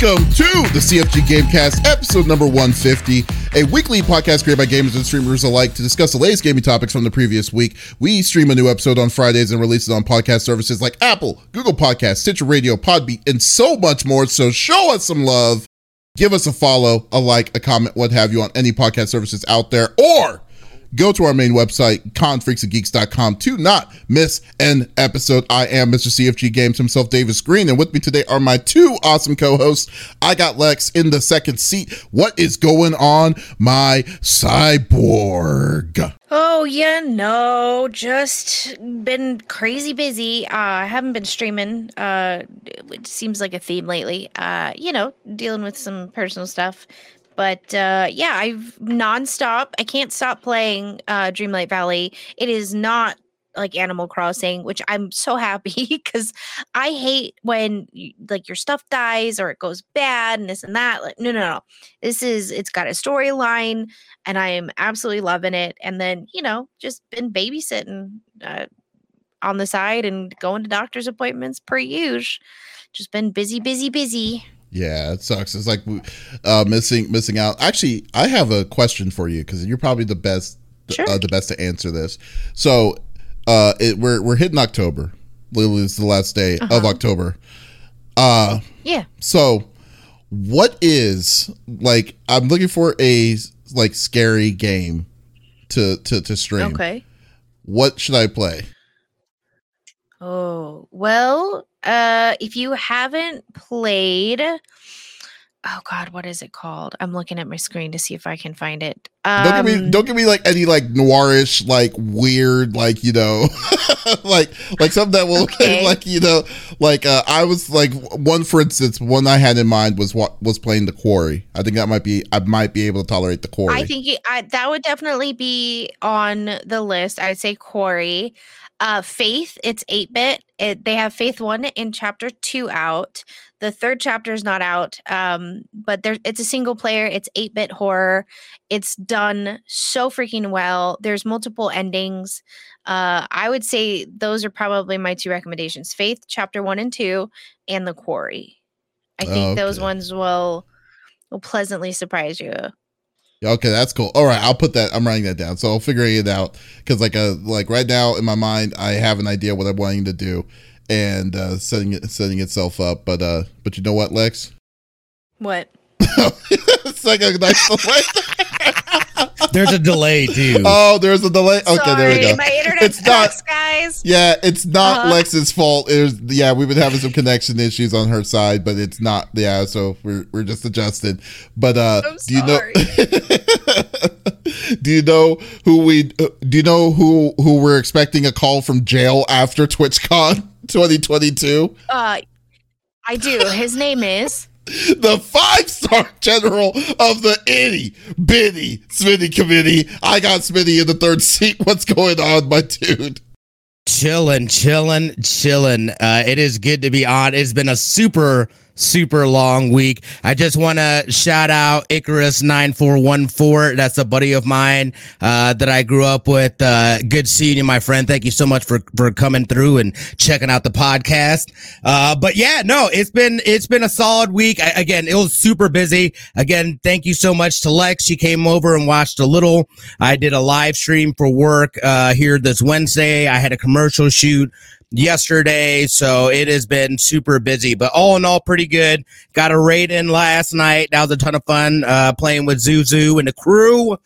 Welcome to the CFG Gamecast, episode number 150, a weekly podcast created by gamers and streamers alike to discuss the latest gaming topics from the previous week. We stream a new episode on Fridays and release it on podcast services like Apple, Google Podcasts, Stitcher Radio, Podbean, and so much more. So show us some love. Give us a follow, a like, a comment, what have you on any podcast services out there, or go to our main website, confreaksandgeeks.com, to not miss an episode. I am Mr. CFG Games himself, Davis Green, and with me today are my two awesome co hosts. I got Lex in the second seat. What is going on, my cyborg? Oh, yeah, no, just been crazy busy. Uh, I haven't been streaming. Uh, it seems like a theme lately. Uh, you know, dealing with some personal stuff. But uh, yeah, I've nonstop. I can't stop playing uh, Dreamlight Valley. It is not like Animal Crossing, which I'm so happy because I hate when like your stuff dies or it goes bad and this and that. Like, no, no, no. This is it's got a storyline, and I am absolutely loving it. And then you know, just been babysitting uh, on the side and going to doctor's appointments per usual. Just been busy, busy, busy. Yeah, it sucks. It's like uh, missing missing out. Actually, I have a question for you because you're probably the best Sure. uh, the best to answer this. So, uh, it, we're we're hitting October. Literally, it's the last day of Uh-huh. October. Uh, Yeah. so what is like? I'm looking for a like scary game to to to stream. Okay. What should I play? Oh, well, uh if you haven't played Oh god, what is it called? I'm looking at my screen to see if I can find it. Um, don't give me don't give me like any like noirish like weird like you know like like something that will Okay. like you know like uh I was like one for instance one I had in mind was what was playing the quarry. I think that might be I might be able to tolerate the quarry. I think it, I, that would definitely be on the list. I'd say Quarry. Uh, Faith, it's 8 bit. It, they have Faith 1 in chapter 2 out. The third chapter is not out, um, but there, it's a single player. It's 8 bit horror. It's done so freaking well. There's multiple endings. Uh, I would say those are probably my two recommendations Faith, chapter 1 and 2, and The Quarry. I think those Okay. ones will will pleasantly surprise you. Okay, that's cool. All right, I'll put that. I'm writing that down, so I'll figure it out. Because like uh like right now in my mind, I have an idea what I'm wanting to do, and uh setting it setting itself up. But uh, but you know what, Lex? What? it's like a nice. There's a delay too. oh, there's a delay. Okay, Sorry, there we go. My internet It's not- guys. Yeah, it's not Uh-huh. Lex's fault. It was yeah, we've been having some connection issues on her side, but it's not. Yeah, so we're we're just adjusted. But uh, I'm do you sorry. know? do you know who we? uh, Do you know who who we're expecting a call from jail after TwitchCon 2022? Uh, I do. His name is. The five star general of the itty bitty Smitty committee. I got Smitty in the third seat. What's going on, my dude? chilling, chilling, chilling. Uh, it is good to be on. It's been a super, super long week. I just want to shout out Icarus nine four one four. That's a buddy of mine uh, that I grew up with. Uh, good seeing you, my friend. Thank you so much for for coming through and checking out the podcast. Uh, but yeah, no, it's been it's been a solid week. I, again, it was super busy. Again, thank you so much to Lex. She came over and watched a little. I did a live stream for work uh, here this Wednesday. I had a commercial shoot yesterday, so it has been super busy. But all in all, pretty good. Got a raid in last night. That was a ton of fun uh, playing with Zuzu and the crew.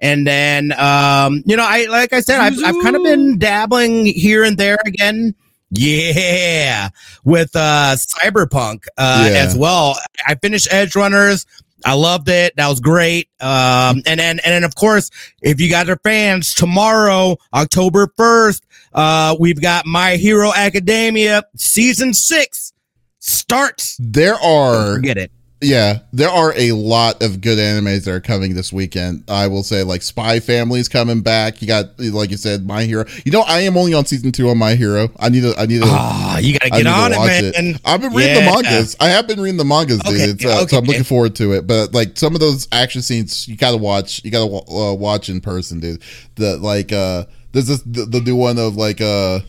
And then, um, you know, I like I said, I've, I've kind of been dabbling here and there again. Yeah, with uh Cyberpunk uh Yeah. as well. I finished Edgerunners. I loved it. That was great. Um and then and then of course, if you guys are fans, tomorrow, October 1st, uh we've got My Hero Academia season 6 starts. There are get it. Yeah, there are a lot of good animes that are coming this weekend. I will say, like Spy Family's coming back. You got, like you said, My Hero. You know, I am only on season two on My Hero. I need to, I need to, Ah, you gotta get on it, man. I've been reading the mangas. I have been reading the mangas, dude. Okay, It's, uh, So I'm looking forward to it. But like some of those action scenes, you gotta watch. You gotta uh, watch in person, dude. The like, uh, there's this the, the new one of like, uh,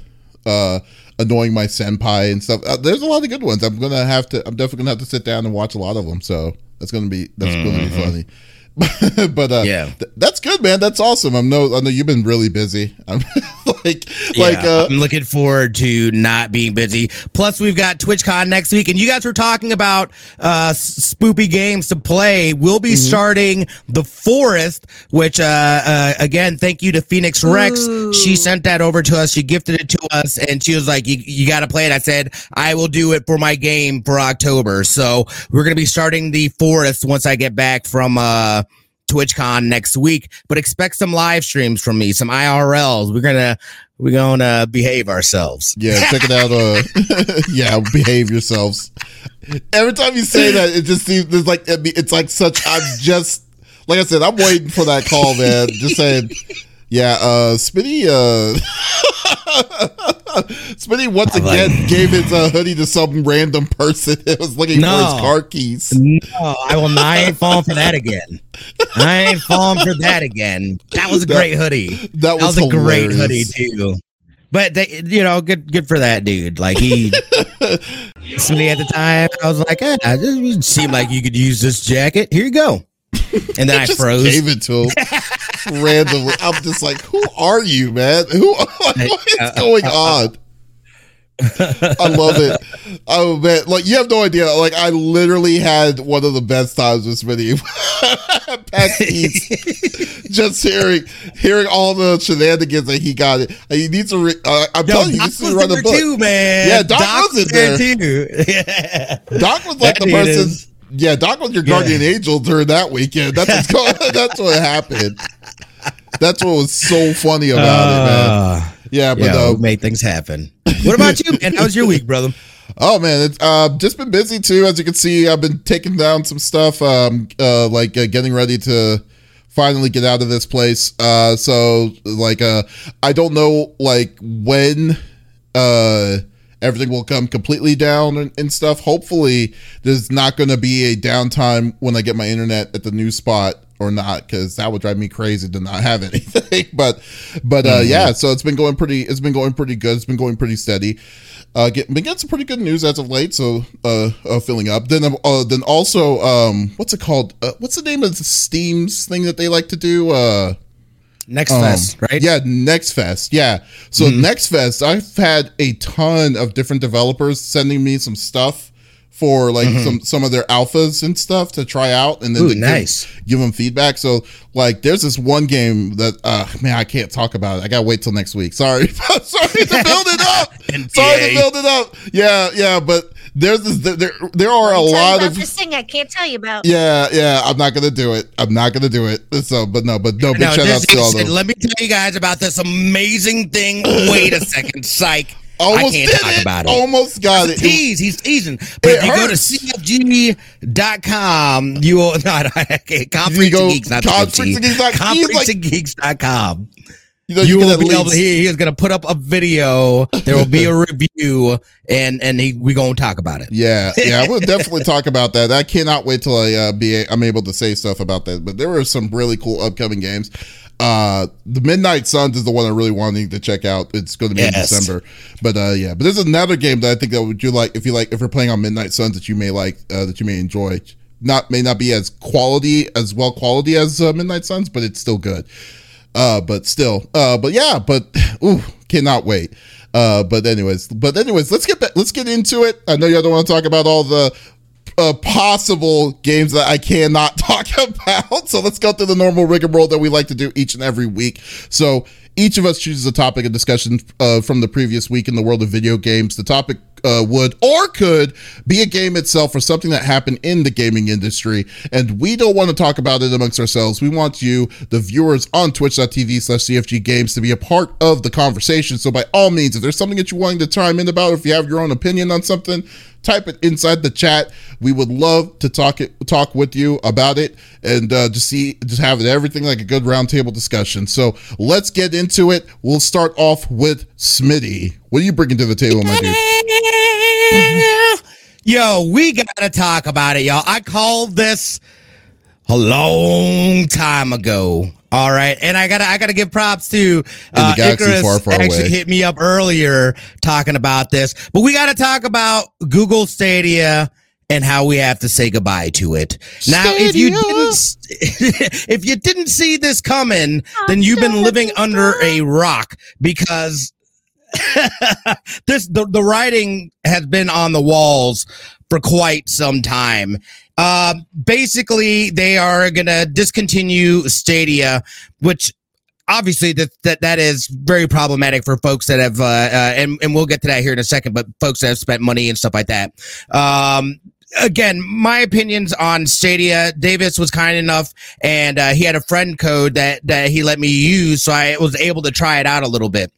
uh, annoying my senpai and stuff. Uh, there's a lot of good ones. I'm gonna have to. I'm definitely gonna have to sit down and watch a lot of them. So that's gonna be that's mm-hmm. gonna be mm-hmm. funny. but uh, yeah, th- that's good, man. That's awesome. I know. I know you've been really busy. I'm like, yeah, like, uh, I'm looking forward to not being busy. Plus, we've got TwitchCon next week, and you guys were talking about uh, spoopy games to play. We'll be mm-hmm. starting the Forest, which, uh, uh, again, thank you to Phoenix Rex. Ooh. She sent that over to us. She gifted it to us, and she was like, "You, you got to play it." I said, "I will do it for my game for October." So we're gonna be starting the Forest once I get back from. uh TwitchCon next week, but expect some live streams from me, some IRLs. We're gonna we're gonna behave ourselves. Yeah, check it out. Uh, yeah, behave yourselves. Every time you say that, it just seems it's like it's like such. I'm just like I said, I'm waiting for that call, man. Just saying. Yeah, uh, Smitty, uh, Smitty once again like, gave his uh, hoodie to some random person that was looking no, for his car keys. No, I will not. I ain't falling for that again. I ain't falling for that again. That was a that, great hoodie. That was, that was a great hoodie too. But they, you know, good, good for that dude. Like he, Smitty at the time, I was like, eh, it seemed like you could use this jacket. Here you go. And then I, I froze. Gave it to him randomly. I'm just like, who are you, man? Who? What is uh, going uh, uh, on? I love it. Oh man, like you have no idea. Like I literally had one of the best times with Smitty. Just hearing hearing all the shenanigans that he got it. He needs to. Re- uh, I'm Yo, telling you, Doc he needs to run the book too, man. Yeah, Doc, Doc was in there too. Yeah. Doc was like that the person. Is. Yeah, Doc was your guardian yeah. angel during that weekend. That's what's going, That's what happened. That's what was so funny about uh, it, man. Uh, yeah, but yeah, uh, made things happen. What about you, man? How was your week, brother? Oh man, it's uh, just been busy too. As you can see, I've been taking down some stuff, um, uh, like uh, getting ready to finally get out of this place. Uh, so like, uh, I don't know like when, uh, everything will come completely down and, and stuff. Hopefully, there's not going to be a downtime when I get my internet at the new spot or not because that would drive me crazy to not have anything but but uh mm-hmm. yeah so it's been going pretty it's been going pretty good it's been going pretty steady uh get, been getting some pretty good news as of late so uh, uh filling up then uh then also um what's it called uh, what's the name of the steam's thing that they like to do uh Next um, Fest, right? Yeah, Next Fest. Yeah. So mm-hmm. Next Fest, I've had a ton of different developers sending me some stuff for like mm-hmm. some some of their alphas and stuff to try out and then Ooh, nice. give, give, them feedback. So like there's this one game that uh man I can't talk about it. I gotta wait till next week. Sorry. Sorry to build it up. Sorry to build it up. Yeah, yeah, but there's this there there are a lot of this thing I can't tell you about. Yeah, yeah, I'm not gonna do it. I'm not gonna do it. So but no, but no big no, shout out to all those. Let me tell you guys about this amazing thing. Wait a second, psych. Almost I can't talk it. about it. Almost got it. Tease. He's teasing. But it if you hurts. go to CFG.com, you will not conference go, geeks, not conference.geeks.com. You, know, you, you will be able to hear. He is going to put up a video. There will be a review, and and he, we going to talk about it. Yeah, yeah, we'll definitely talk about that. I cannot wait till I uh, be I'm able to say stuff about that. But there were some really cool upcoming games. Uh, the Midnight Suns is the one I really wanting to check out. It's going to be yes. in December, but uh, yeah. But there's another game that I think that would you like if you like if you're playing on Midnight Suns that you may like uh, that you may enjoy. Not may not be as quality as well quality as uh, Midnight Suns, but it's still good. Uh, but still, uh, but yeah, but ooh, cannot wait. Uh, but anyways, but anyways, let's get back, let's get into it. I know you don't want to talk about all the uh, possible games that I cannot talk about. So let's go through the normal rigmarole that we like to do each and every week. So each of us chooses a topic of discussion uh, from the previous week in the world of video games. The topic uh, would or could be a game itself or something that happened in the gaming industry. And we don't want to talk about it amongst ourselves. We want you, the viewers on twitch.tv slash CFG games, to be a part of the conversation. So by all means, if there's something that you're wanting to chime in about, if you have your own opinion on something, type it inside the chat. We would love to talk it talk with you about it and uh, just see just have it everything like a good roundtable discussion. So let's get into it. We'll start off with Smitty. What are you bringing to the table, my dude? Yo, we gotta talk about it, y'all. I called this a long time ago. All right, and I gotta I gotta give props to uh, galaxy Icarus. far, far actually away. hit me up earlier talking about this, but we got to talk about Google Stadia and how we have to say goodbye to it. Now, if you didn't if you didn't see this coming, then you've been living under a rock because this the, the writing has been on the walls for quite some time. Uh, basically, they are going to discontinue Stadia, which obviously that, that that is very problematic for folks that have uh, uh and and we'll get to that here in a second but folks that have spent money and stuff like that um again my opinions on stadia davis was kind enough and uh, he had a friend code that that he let me use so i was able to try it out a little bit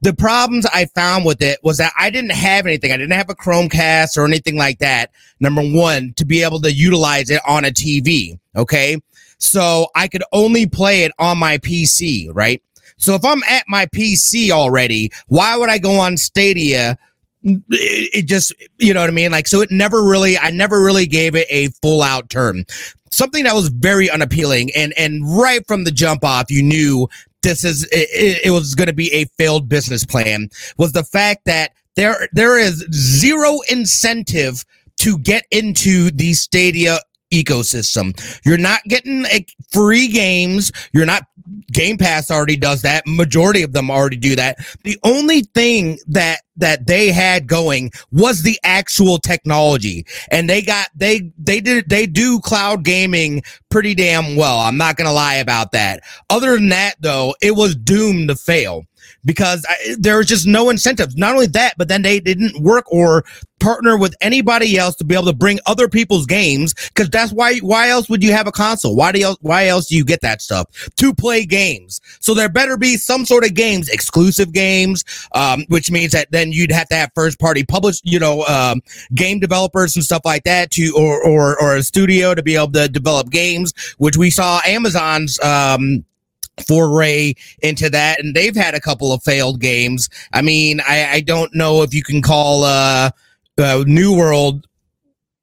the problems i found with it was that i didn't have anything i didn't have a chromecast or anything like that number one to be able to utilize it on a tv okay so I could only play it on my PC, right? So if I'm at my PC already, why would I go on Stadia? It, just, you know what I mean? Like, so it never really, I never really gave it a full out turn. Something that was very unappealing and, and right from the jump off, you knew this is, it, it was going to be a failed business plan was the fact that there, there is zero incentive to get into the Stadia ecosystem. You're not getting free games. You're not Game Pass already does that. Majority of them already do that. The only thing that that they had going was the actual technology. And they got they they did they do cloud gaming pretty damn well. I'm not to lie about that. Other than that though, it was doomed to fail because I, there was just no incentives. Not only that, but then they didn't work or partner with anybody else to be able to bring other people's games because that's why why else would you have a console? Why do you why else do you get that stuff? To play games. So there better be some sort of games exclusive games um, which means that then you'd have to have first party published you know um, game developers and stuff like that to or, or or a studio to be able to develop games which we saw amazon's um foray into that and they've had a couple of failed games i mean i i don't know if you can call uh uh, New World,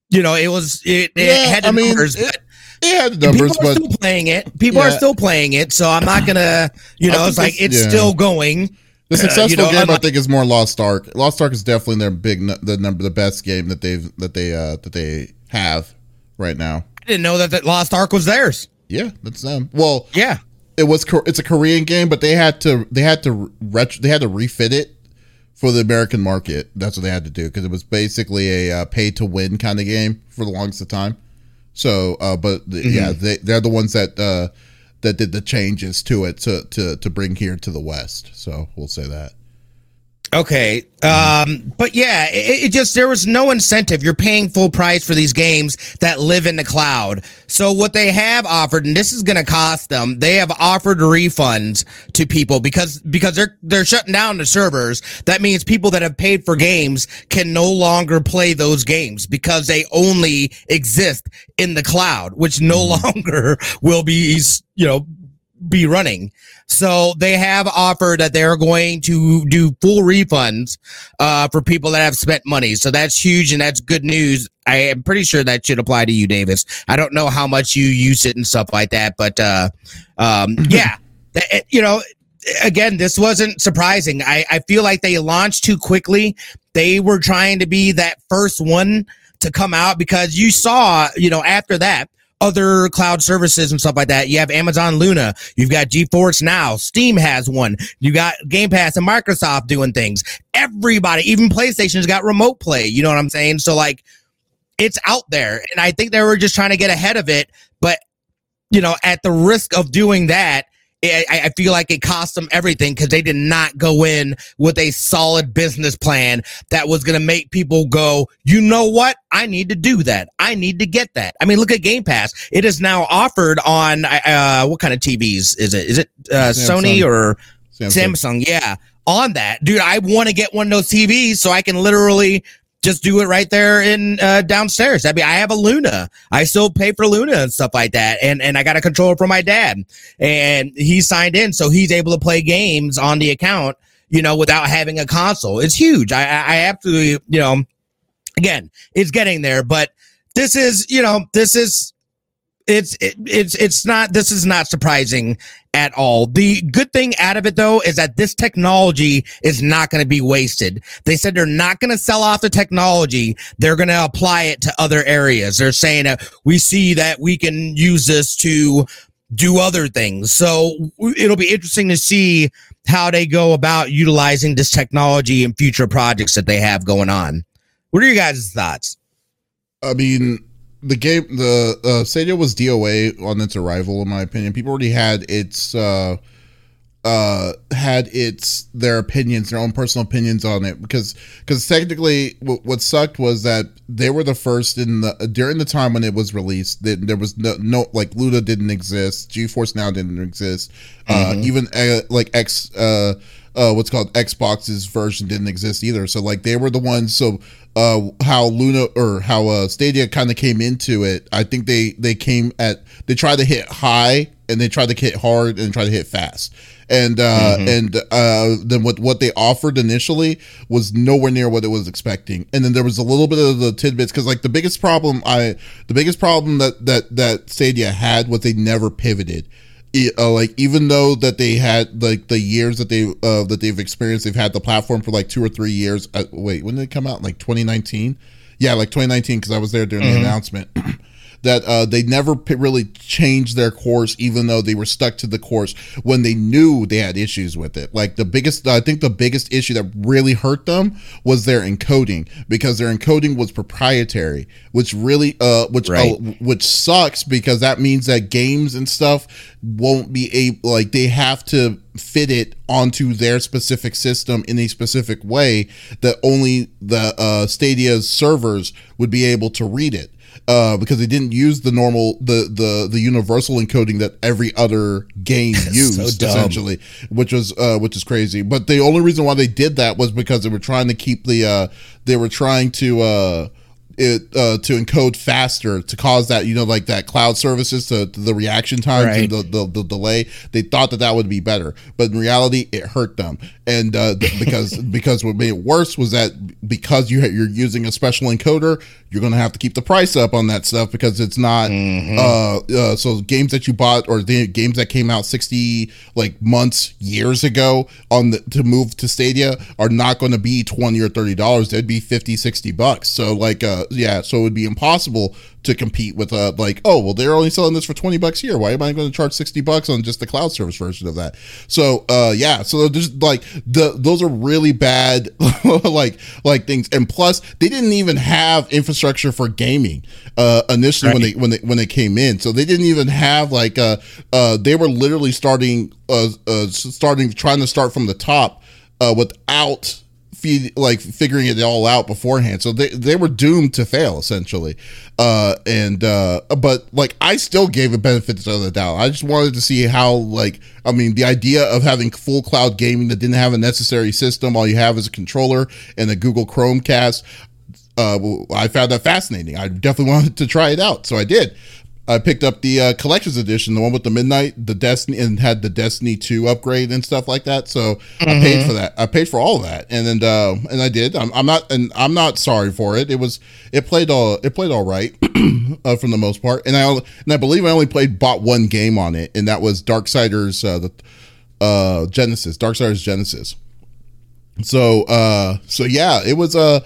you know, it was it, it Yeah, had the I mean, numbers, it- but It had the numbers, people are but still playing it. People are still playing it, so I'm not gonna, you know, it's like it's yeah. still going. the successful you know, game I think is more Lost Ark. Lost Ark is definitely their big the number the best game that they've that they uh that they have right now. I didn't know that that Lost Ark was theirs. Yeah, that's them. Well, Yeah, it was it's a Korean game, but they had to they had to retro, they had to refit it for the American market. That's what they had to do because it was basically a uh, pay to win kind of game for the longest of time. So, uh, but the, yeah, they they're the ones that uh, that did the changes to it to to to bring here to the West. So we'll say that. Okay. Um, but yeah, it, it just there was no incentive. You're paying full price for these games that live in the cloud. So what they have offered, and this is going to cost them, they have offered refunds to people because because they're they're shutting down the servers. That means people that have paid for games can no longer play those games because they only exist in the cloud, which no longer will be you know be running. So they have offered that they're going to do full refunds uh, for people that have spent money. So that's huge and that's good news. I am pretty sure that should apply to you, Davis. I don't know how much you use it and stuff like that, but uh, um, yeah, you know. Again, this wasn't surprising. I, I feel like they launched too quickly. They were trying to be that first one to come out because you saw, you know, after that, other cloud services and stuff like that. You have Amazon Luna, you've got GeForce Now, Steam has one, you got Game Pass and Microsoft doing things. Everybody, even PlayStation's got remote play. You know what I'm saying? So like, it's out there, and I think they were just trying to get ahead of it. But you know, at the risk of doing that. I, I feel like it cost them everything because they did not go in with a solid business plan that was going to make people go, you know what? I need to do that. I need to get that. I mean, look at Game Pass. It is now offered on uh, what kind of TVs is it? Is it uh, Sony or Samsung. Samsung? Yeah, on that, dude. I want to get one of those TVs so I can literally just do it right there in uh, downstairs. I mean, I have a Luna. I still pay for Luna and stuff like that, and and I got a controller for my dad, and he signed in, so he's able to play games on the account, you know, without having a console. It's huge. I I absolutely, you know, again, it's getting there, but this is, you know, this is it's it, it's it's not this is not surprising at all. The good thing out of it though is that this technology is not going to be wasted. They said they're not going to sell off the technology. They're going to apply it to other areas. They're saying that we see that we can use this to do other things. So it'll be interesting to see how they go about utilizing this technology in future projects that they have going on. What are your guys' thoughts? I mean, the game, the uh, Stadia was DOA on its arrival, in my opinion. People already had its uh, uh had its their opinions their own personal opinions on it because because technically what, what sucked was that they were the first in the during the time when it was released that there was no, no like Luna didn't exist GeForce Now didn't exist uh, mm-hmm. uh even uh, like X uh uh what's called Xbox's version didn't exist either so like they were the ones so uh how Luna or how uh Stadia kind of came into it I think they they came at they tried to hit high and they tried to hit hard and try to hit fast and uh, mm-hmm. and uh, then what what they offered initially was nowhere near what it was expecting. And then there was a little bit of the tidbits because like the biggest problem I the biggest problem that that that Stadia had was they never pivoted. Uh, like even though that they had like the years that they uh that they've experienced, they've had the platform for like two or three years. Uh, wait, when did it come out? Like 2019? Yeah, like 2019 because I was there during mm-hmm. the announcement. that uh, they never p- really changed their course, even though they were stuck to the course when they knew they had issues with it. Like the biggest, I think the biggest issue that really hurt them was their encoding because their encoding was proprietary, which really, uh, which, uh, right. uh, which sucks because that means that games and stuff won't be able, like they have to fit it onto their specific system in a specific way that only the uh, Stadia's servers would be able to read it uh, because they didn't use the normal the the the universal encoding that every other game used so essentially, which was uh, which is crazy. But the only reason why they did that was because they were trying to keep the uh, they were trying to uh, it uh, to encode faster to cause that you know like that cloud services to, to the reaction times right. and the, the, the delay they thought that that would be better but in reality it hurt them and uh, because because what made it worse was that because you you're using a special encoder you're gonna have to keep the price up on that stuff because it's not mm-hmm. uh, uh, so games that you bought or the games that came out 60 like months years ago on the to move to stadia are not going to be 20 or 30 dollars they'd be 50 60 bucks so like uh yeah so it would be impossible to compete with a like oh well they're only selling this for 20 bucks here. Why am i going to charge 60 bucks on just the cloud service version of that? So uh yeah so there's like the those are really bad like like things. And plus they didn't even have infrastructure for gaming uh initially right. when they when they when they came in. So they didn't even have like uh uh they were literally starting uh, uh starting trying to start from the top uh without feed, like figuring it all out beforehand. So they they were doomed to fail essentially. Uh, and uh, but like I still gave a benefit of the doubt. I just wanted to see how like I mean the idea of having full cloud gaming that didn't have a necessary system. All you have is a controller and a Google Chromecast. Uh, I found that fascinating. I definitely wanted to try it out, so I did. I picked up the uh, collector's edition, the one with the midnight, the Destiny, and had the Destiny two upgrade and stuff like that. So mm-hmm. I paid for that. I paid for all of that, and then uh, and I did. I'm, I'm, not, and I'm not sorry for it. It was it played all it played all right uh, for the most part, and I and I believe I only played bought one game on it, and that was Darksiders uh, the uh, Genesis, Darksiders Genesis. So uh, so yeah, it was a. Uh,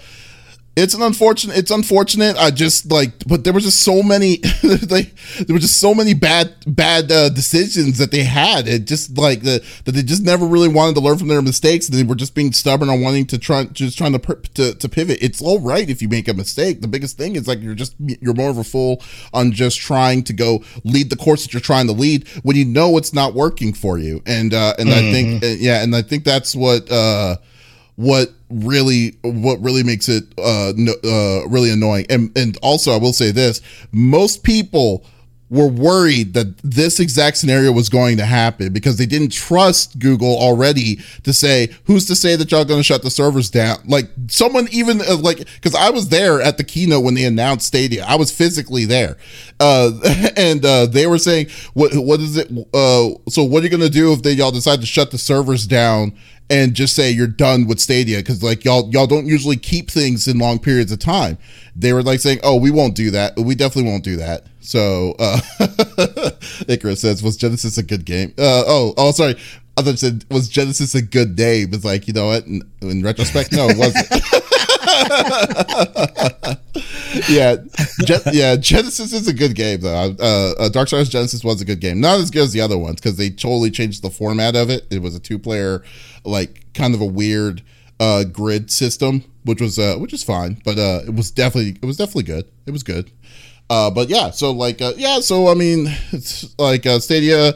it's an unfortunate it's unfortunate. I just like but there were just so many they, there were just so many bad bad uh, decisions that they had. It just like the, that they just never really wanted to learn from their mistakes. They were just being stubborn on wanting to try just trying to, to to pivot. It's all right if you make a mistake. The biggest thing is like you're just you're more of a fool on just trying to go lead the course that you're trying to lead when you know it's not working for you. And uh and mm-hmm. i think mm-hmm. yeah and i think that's what uh what really what really makes it uh, no, uh really annoying and and also i will say this most people were worried that this exact scenario was going to happen because they didn't trust Google already to say, who's to say that y'all going to shut the servers down? Like someone even uh, like, because I was there at the keynote when they announced Stadia. I was physically there. Uh, and uh, they were saying, what what is it? Uh, so what are you going to do if they y'all decide to shut the servers down and just say you're done with Stadia because like y'all y'all don't usually keep things in long periods of time. They were like saying, "Oh, we won't do that. We definitely won't do that." So uh Icarus says, "Was Genesis a good game?" Uh, oh, oh, sorry. Thought said, "Was Genesis a good name?" It's like you know what? In, in retrospect, no, it wasn't. yeah, Gen- yeah. Genesis is a good game though. Uh, uh, Darksiders Genesis was a good game. Not as good as the other ones because they totally changed the format of it. It was a two-player, like kind of a weird uh, grid system, which was uh, which is fine, but uh, it was definitely it was definitely good. It was good. Uh, but yeah, so like uh, yeah, so I mean, it's like uh, Stadia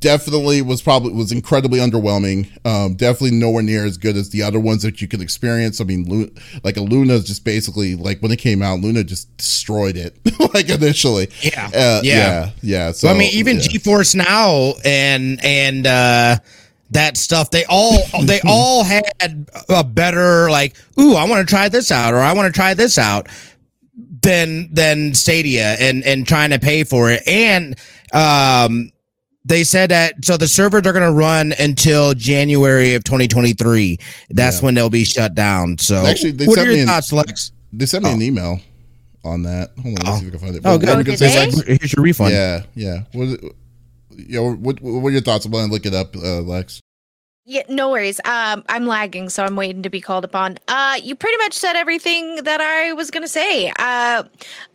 definitely was probably was incredibly underwhelming. Um, definitely nowhere near as good as the other ones that you could experience. I mean, Lu- like a Luna is just basically like when it came out, Luna just destroyed it like initially. Yeah. Uh, Yeah. yeah, yeah. So So I mean, even yeah. GeForce Now and and uh that stuff, they all they all had a better like, ooh, I want to try this out or I want to try this out than than Stadia and and trying to pay for it. And um they said that so the servers are going to run until January of 2023. That's Yeah. when they'll be shut down. So Actually, they what sent are me your an- thoughts, Lex? they sent me an Oh. email on that. Hold on, let's Oh. see if we can find it. Oh, good. Oh, did say, they? Lex? Here's your refund. Yeah, yeah. What, yeah, what, what are your thoughts? I'm gonna look it up, uh, Lex. Yeah, no worries. Um, I'm lagging, so I'm waiting to be called upon. Uh, you pretty much said everything that I was gonna say. Uh,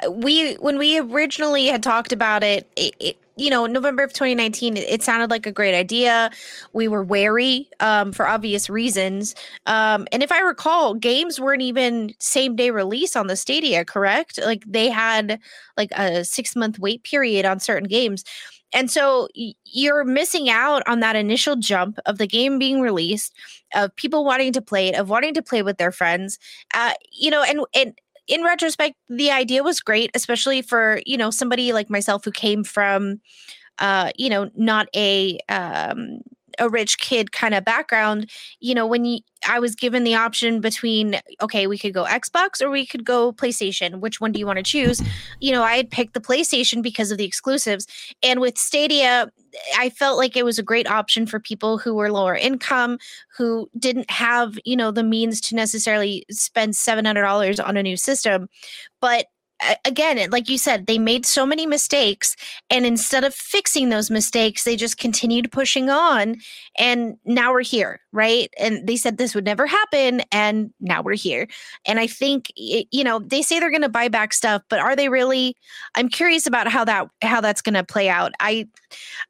we when we originally had talked about it, it, it you know, November of 2019, it, sounded like a great idea. We were wary, um, for obvious reasons. Um, and if I recall, games weren't even same day release on the Stadia, correct? Like they had like a six month wait period on certain games. And so you're missing out on that initial jump of the game being released, of people wanting to play it, of wanting to play with their friends. Uh, you know, and and in retrospect, the idea was great, especially for you know somebody like myself who came from, uh, you know, not a um, a rich kid kind of background. You know, when you, I was given the option between okay, we could go Xbox or we could go PlayStation. Which one do you want to choose? You know, I had picked the PlayStation because of the exclusives. And with Stadia, I felt like it was a great option for people who were lower income, who didn't have, you know, the means to necessarily spend $700 on a new system. But again, like you said, they made so many mistakes. And instead of fixing those mistakes, they just continued pushing on. And now we're here, right? And they said this would never happen. And now we're here. And I think, y- you know, they say they're going to buy back stuff, but are they really? I'm curious about how that how that's going to play out. I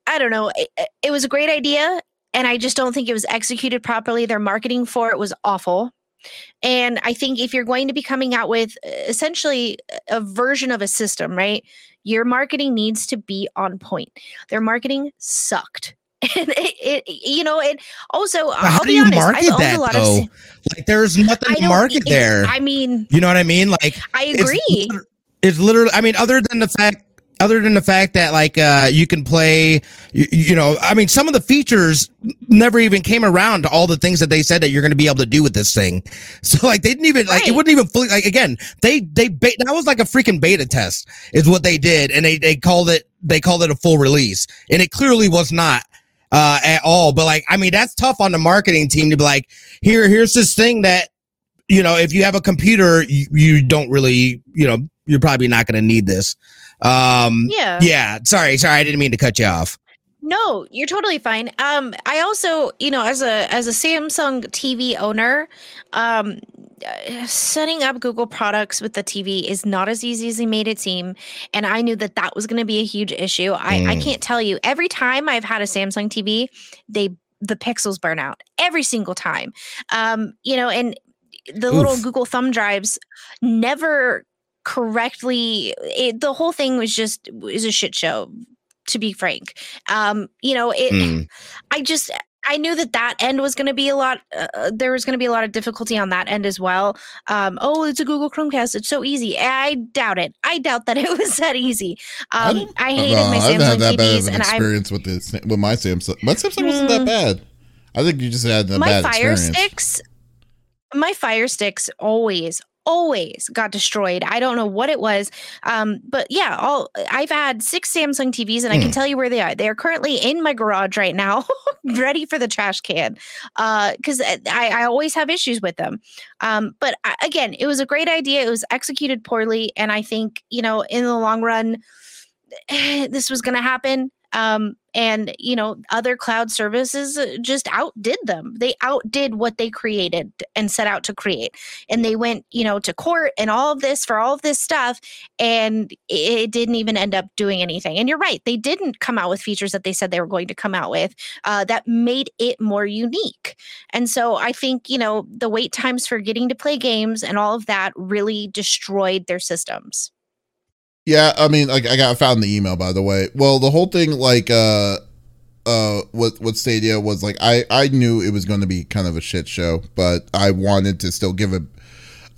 I don't know. It, it was a great idea and I just don't think it was executed properly. Their marketing for it was awful. And I think if you're going to be coming out with uh, essentially a version of a system, right? Your marketing needs to be on point. Their marketing sucked. And it, it you know, it also But I'll how do you honest, market I've that a lot though? of Like, there's nothing to market there. I mean, you know what I mean? Like, I it's agree. liter- It's literally. I mean, other than the fact, other than the fact that like uh, you can play, you, you know, I mean, some of the features never even came around to all the things that they said that you're going to be able to do with this thing. So like, they didn't even like it wouldn't even fully like again. They they ba- that was like a freaking beta test is what they did, and they they called it they called it a full release, and it clearly was not uh at all but like i mean that's tough on the marketing team to be like here here's this thing that you know if you have a computer you, you don't really you know you're probably not going to need this um Yeah. yeah sorry sorry i didn't mean to cut you off No, you're totally fine. Um, I also, you know, as a as a Samsung TV owner, um, setting up Google products with the TV is not as easy as they made it seem, and I knew that that was going to be a huge issue. I I Mm. can't tell you. Every time I've had a Samsung TV, they the pixels burn out every single time. Um, you know, and the little Google thumb drives never correctly. It, the whole thing was just was a shit show to be frank. Um, you know, it. Mm. I just I knew that that end was going to be a lot. Uh, there was going to be a lot of difficulty on that end as well. Um, oh, it's a Google Chromecast. It's so easy. I doubt it. I doubt that it was that easy. Um, don't- I, hated No, my I haven't Samsung had that bad of TVs, an and I experience with this with my Samsung. My Samsung wasn't that Mm. bad. I think you just had a my bad Fire experience. Sticks. My Fire Sticks always, always got destroyed. I don't know what it was. Um, but yeah, all I've had six Samsung TVs and I can Mm. tell you where they are. They are currently in my garage right now, ready for the trash can. Uh, because I, I always have issues with them. Um, but I, again, it was a great idea. It was executed poorly, and I think you know, in the long run, this was going to happen. Um, and you know, other cloud services uh, just outdid them. They outdid what they created and set out to create. And they went, you know, to court and all of this for all of this stuff, and it didn't even end up doing anything. And you're right, they didn't come out with features that they said they were going to come out with uh, that made it more unique. And so I think, you know, the wait times for getting to play games and all of that really destroyed their systems. Yeah, I mean, like I got found the email by the way. Well, the whole thing, like, uh, uh, with with Stadia was like I I knew it was going to be kind of a shit show, but I wanted to still give it.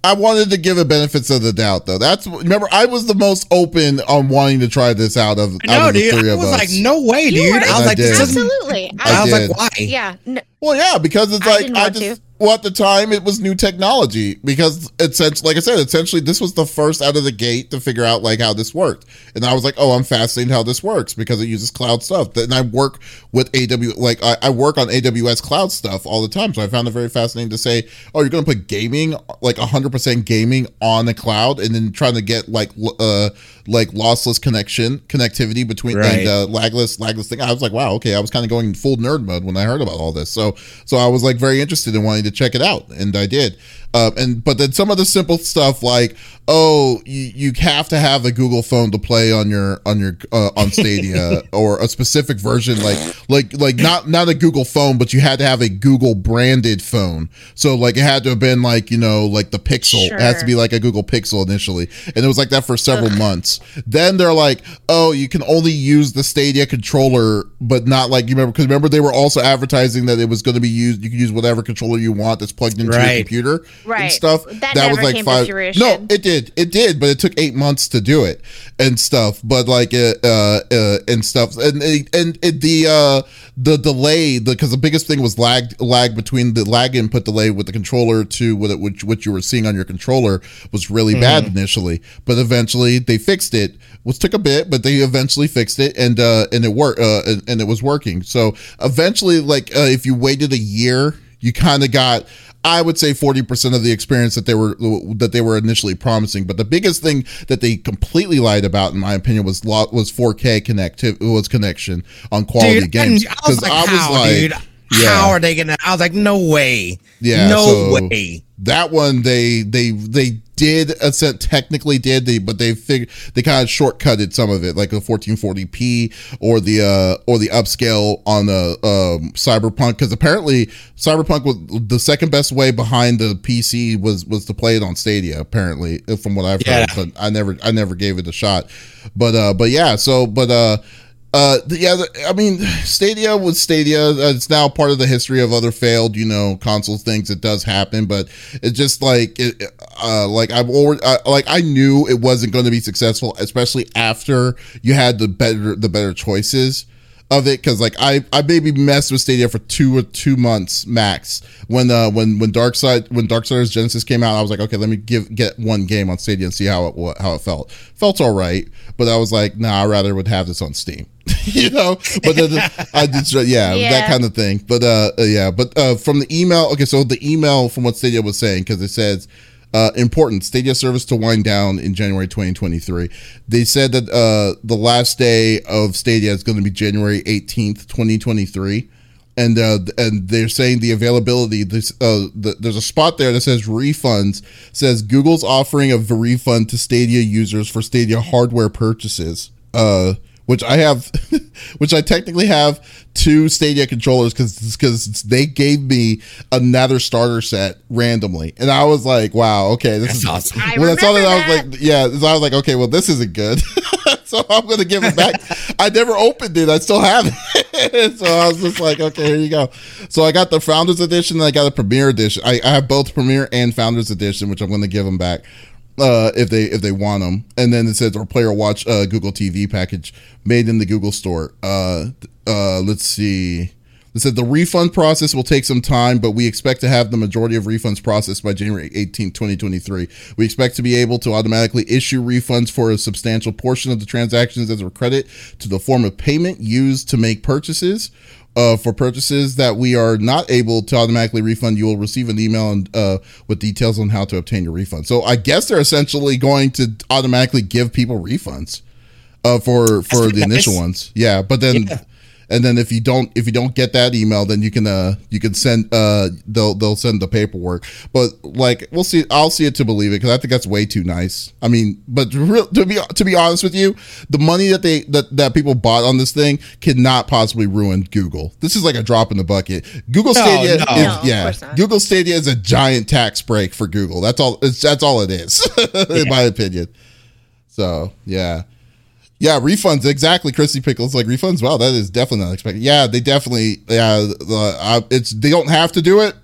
I wanted to give it benefits of the doubt, though. That's remember I was the most open on wanting to try this out of, out No, of the dude. three I of was us. like, no way, You dude. were? I was I like, this did. Absolutely. I, I was did. like, why? yeah. n- Well, yeah, because it's I like didn't I, just to. Well at the time it was new technology because essentially, like I said, essentially this was the first out of the gate to figure out like how this worked, and I was like, oh, I'm fascinated how this works because it uses cloud stuff. And I work with AW, like I, I work on AWS cloud stuff all the time, so I found it very fascinating to say, oh, you're going to put gaming like 100% gaming on the cloud, and then trying to get like uh like lossless connection connectivity between Right. and uh, lagless lagless thing. I was like, wow, okay. I was kind of going full nerd mode when I heard about all this. So so I was like very interested in wanting to check it out, and I did. Um, and but then some of the simple stuff like oh you, you have to have a Google phone to play on your on your uh, on Stadia or a specific version. Like like like not not a Google phone but you had to have a Google branded phone. So like it had to have been like you know like the Pixel. It has to be like a Google Pixel initially. And it was like that for several months. Then they're like oh you can only use the Stadia controller but not like you remember because remember they were also advertising that it was going to be used you can use whatever controller you want that's plugged into your Right. and stuff. That never came to fruition. No, it did. It did, but it took eight months to do it and stuff. But like uh, uh, uh and stuff and and it, the uh the delay because the biggest thing was lag lag between the lag input delay with the controller to what it which what you were seeing on your controller was really bad initially, but eventually they fixed it. Which took a bit, but they eventually fixed it and uh and it worked uh and, and it was working. So eventually, like uh, if you waited a year, you kind of got I would say 40% of the experience that they were that they were initially promising. But the biggest thing that they completely lied about, in my opinion, was was 4K connective was connection on quality Dude, games. I was like, how, dude? yeah. How are they gonna? I was like, no way. Yeah, no so- way. That one they they they did uh, technically did they but they fig they kind of shortcutted some of it like the 1440p or the uh or the upscale on the um cyberpunk because apparently cyberpunk was the second best way behind the pc was was to play it on stadia apparently uh, from what i've Yeah. heard but i never i never gave it a shot but uh but yeah so but uh uh, th- yeah, th- I mean, Stadia was Stadia. Uh, It's now part of the history of other failed, you know, console things. It does happen, but it's just like, it, uh, like I've already, uh, like I knew it wasn't going to be successful, especially after you had the better, the better choices of it. Cause like I, I maybe messed with Stadia for two or two months max. When, uh, when, when Dark Side, when Darksiders Genesis came out, I was like, okay, let me give, get one game on Stadia and see how it, how it felt. Felt all right, but I was like, nah, I rather would have this on Steam. you know but then i did yeah, that kind of thing but uh uh, yeah but uh from the email okay so the email from what stadia was saying because it says uh, important Stadia service to wind down in January 2023. They said that uh, the last day of Stadia is going to be January 18th, 2023, and uh, and they're saying the availability. This uh, the, there's a spot there that says refunds. Says Google's offering a refund to Stadia users for Stadia hardware purchases. Which I have, which I technically have two Stadia controllers because because they gave me another starter set randomly, and I was like, wow, okay, this That's is awesome. I when I saw that, remember I was like, yeah, so I was like, okay, well, this isn't good, so I'm gonna give it back. I never opened it, I still have it, so I was just like, okay, here you go. So I got the Founders Edition, and I got a Premier Edition. I, I have both Premier and Founders Edition, which I'm gonna give them back uh, if they if they want them. And then it says our player watch uh, Google TV package made in the Google Store. Uh, uh, let's see. It said the refund process will take some time, but we expect to have the majority of refunds processed by January 18, 2023. We expect to be able to automatically issue refunds for a substantial portion of the transactions as a credit to the form of payment used to make purchases. Uh, for purchases that we are not able to automatically refund, you will receive an email and, uh, with details on how to obtain your refund. So I guess they're essentially going to automatically give people refunds uh, for for the initial ones. Yeah, but then Yeah. And then if you don't if you don't get that email, then you can uh you can send uh they'll they'll send the paperwork. But like we'll see, I'll see it to believe it because I think that's way too nice. I mean, but to real, to be to be honest with you, the money that they that that people bought on this thing cannot possibly ruin Google. This is like a drop in the bucket. Google No, Stadia, no. is, No, yeah. Google Stadia is a giant tax break for Google. That's all. It's, that's all it is, in my opinion. So yeah. Yeah, refunds exactly. Chrissy Pickles like refunds. Wow, that is definitely not expected. Yeah, they definitely. Yeah, the, uh, it's they don't have to do it,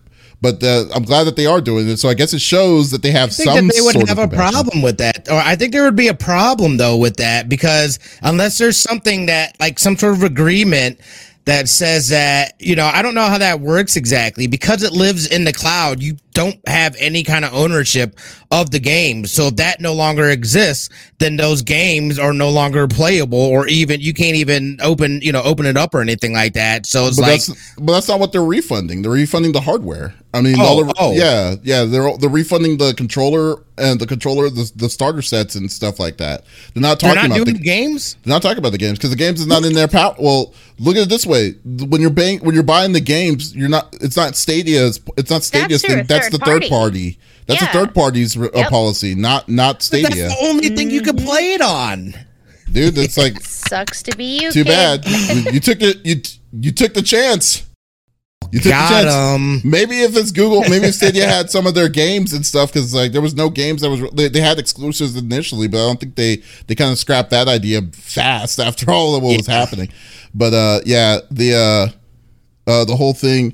but uh, I'm glad that they are doing it. So I guess it shows that they have I think some that they would sort have a problem with that. Or I think there would be a problem though with that because unless there's something that like some sort of agreement that says that, you know, I don't know how that works exactly because it lives in the cloud. You don't have any kind of ownership of the game. So if that no longer exists, then those games are no longer playable or even you can't even open, you know, open it up or anything like that. So it's But like that's but that's not what they're refunding. They're refunding the hardware. I mean, Oh, all the, oh. yeah, yeah. They're they're refunding the controller and the controller, the, the starter sets and stuff like that. They're not they're talking not about doing the, games. They're not talking about the games because the games is not in their power. Well, look at it this way: when you're buying when you're buying the games, you're not. It's not Stadia's. It's not Stadia's That's their thing. That's third the third party. party. That's Yeah. the third party's uh, Yep. policy, not not But that's the only thing you can play it on. dude. It's like Sucks to be you. too kid. bad. you, you took it. You you took the chance. You took Got the chance. 'em. Maybe if it's Google, maybe if Stadia had some of their games and stuff because like there was no games that was they, they had exclusives initially, but I don't think they they kind of scrapped that idea fast after all of what was happening. But uh, yeah, the uh, uh, the whole thing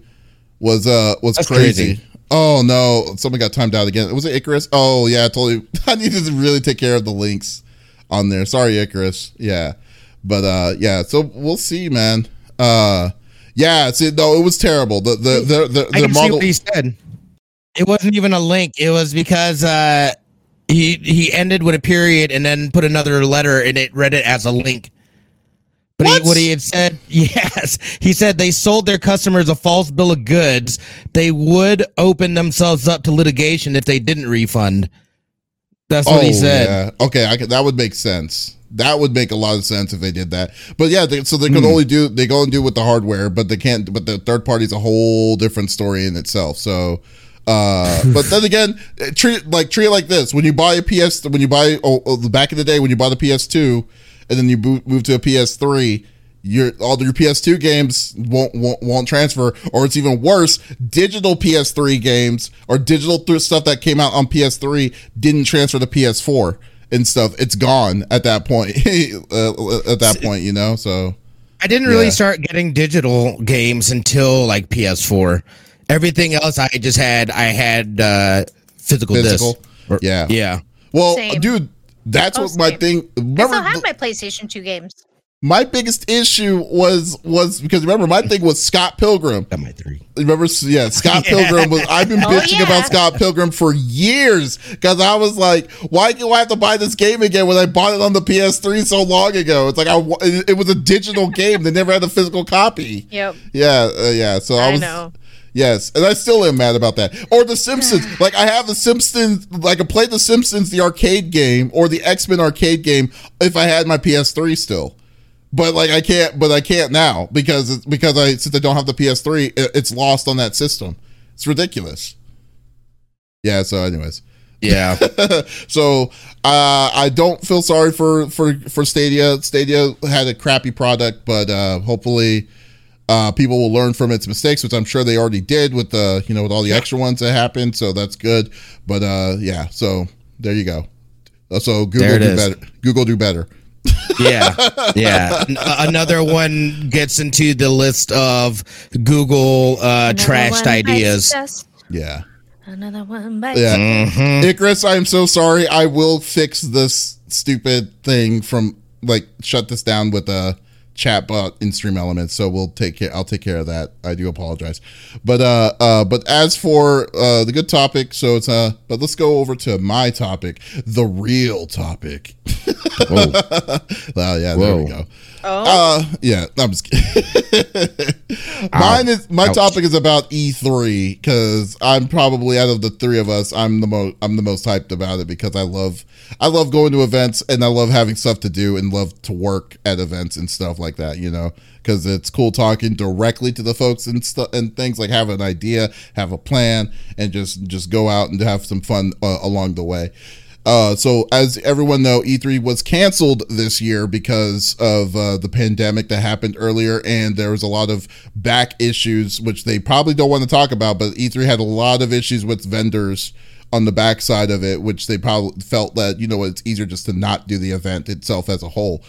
was uh was crazy. crazy. Oh no, someone got timed out again. Was it Icarus? Oh yeah, I totally. I needed to really take care of the links on there. Sorry, Icarus. Yeah, but uh, yeah. So we'll see, man. Uh, yeah. See, no, it was terrible. The the the the, I the can see model. what he said. It wasn't even a link. It was because uh, he he ended with a period and then put another letter and it read it as a link. But What? He, what he had said, yes, he said they sold their customers a false bill of goods. They would open themselves up to litigation if they didn't refund. That's what he said. Oh, Yeah. Okay, I that would make sense. That would make a lot of sense if they did that. But yeah, they, so they Hmm. could only do they go and do with the hardware, but they can't. But the third party's a whole different story in itself. So, uh, but then again, eh, treat like treat it like this: when you buy a PS, when you buy oh, oh, the back in the day when you buy the PS2, and then you move to a PS3. Your all your PS2 games won't, won't won't transfer, or it's even worse. Digital PS3 games or digital th- stuff that came out on PS3 didn't transfer to PS4 and stuff. It's gone at that point. uh, at that point, you know. So I didn't really Yeah. start getting digital games until like PS4. Everything else I just had, I had uh, physical, Physical? disc. Or- Yeah. yeah. well, Same. dude, that's what my same. thing. I still have my PlayStation 2 games. my biggest issue was was because remember my thing was Scott Pilgrim. Got my three. Remember, yeah, Scott Yeah. Pilgrim was. I've been Oh, bitching yeah. about Scott Pilgrim for years because I was like, why do I have to buy this game again when I bought it on the PS3 so long ago? It's like I, it it was a digital game. They never had a physical copy. Yep. Yeah, uh, yeah. So I I was. know. Yes, and I still am mad about that. Or The Simpsons. like I have the Simpsons. Like I played The Simpsons, the arcade game, or the X Men arcade game. If I had my PS3 still, but like I can't. But I can't now because it's, because I since I don't have the PS3, it, it's lost on that system. It's ridiculous. Yeah. So, anyways. Yeah. so uh, I don't feel sorry for for for Stadia. Stadia had a crappy product, but uh, hopefully uh, people will learn from its mistakes, which I'm sure they already did with the you know with all the extra ones that happened. So that's good. But uh, yeah, so there you go. Uh, So Google do is. better. Google do better. yeah. Yeah. Another one gets into the list of Google uh, trashed ideas. Yeah. Another one bites. Yeah. Mhm. Icarus, I am so sorry. I will fix this stupid thing from like shut this down with uh chat bot in stream elements so we'll take care i'll take care of that. I do apologize. But uh uh but as for uh the good topic so it's uh but let's go over to my topic the real topic. Oh. Well yeah there we go Oh, uh yeah i'm just kidding. Mine is my Ouch. topic is about e3 because i'm probably out of the three of us i'm the most i'm the most hyped about it because i love i love going to events and i love having stuff to do and love to work at events and stuff like that you know? Because it's cool talking directly to the folks and stuff and things like have an idea have a plan and just just go out and have some fun uh, along the way uh, so as everyone know, E3 was canceled this year because of uh, the pandemic that happened earlier, and there was a lot of back issues, which they probably don't want to talk about. But E3 had a lot of issues with vendors on the backside of it, which they probably felt that you know it's easier just to not do the event itself as a whole.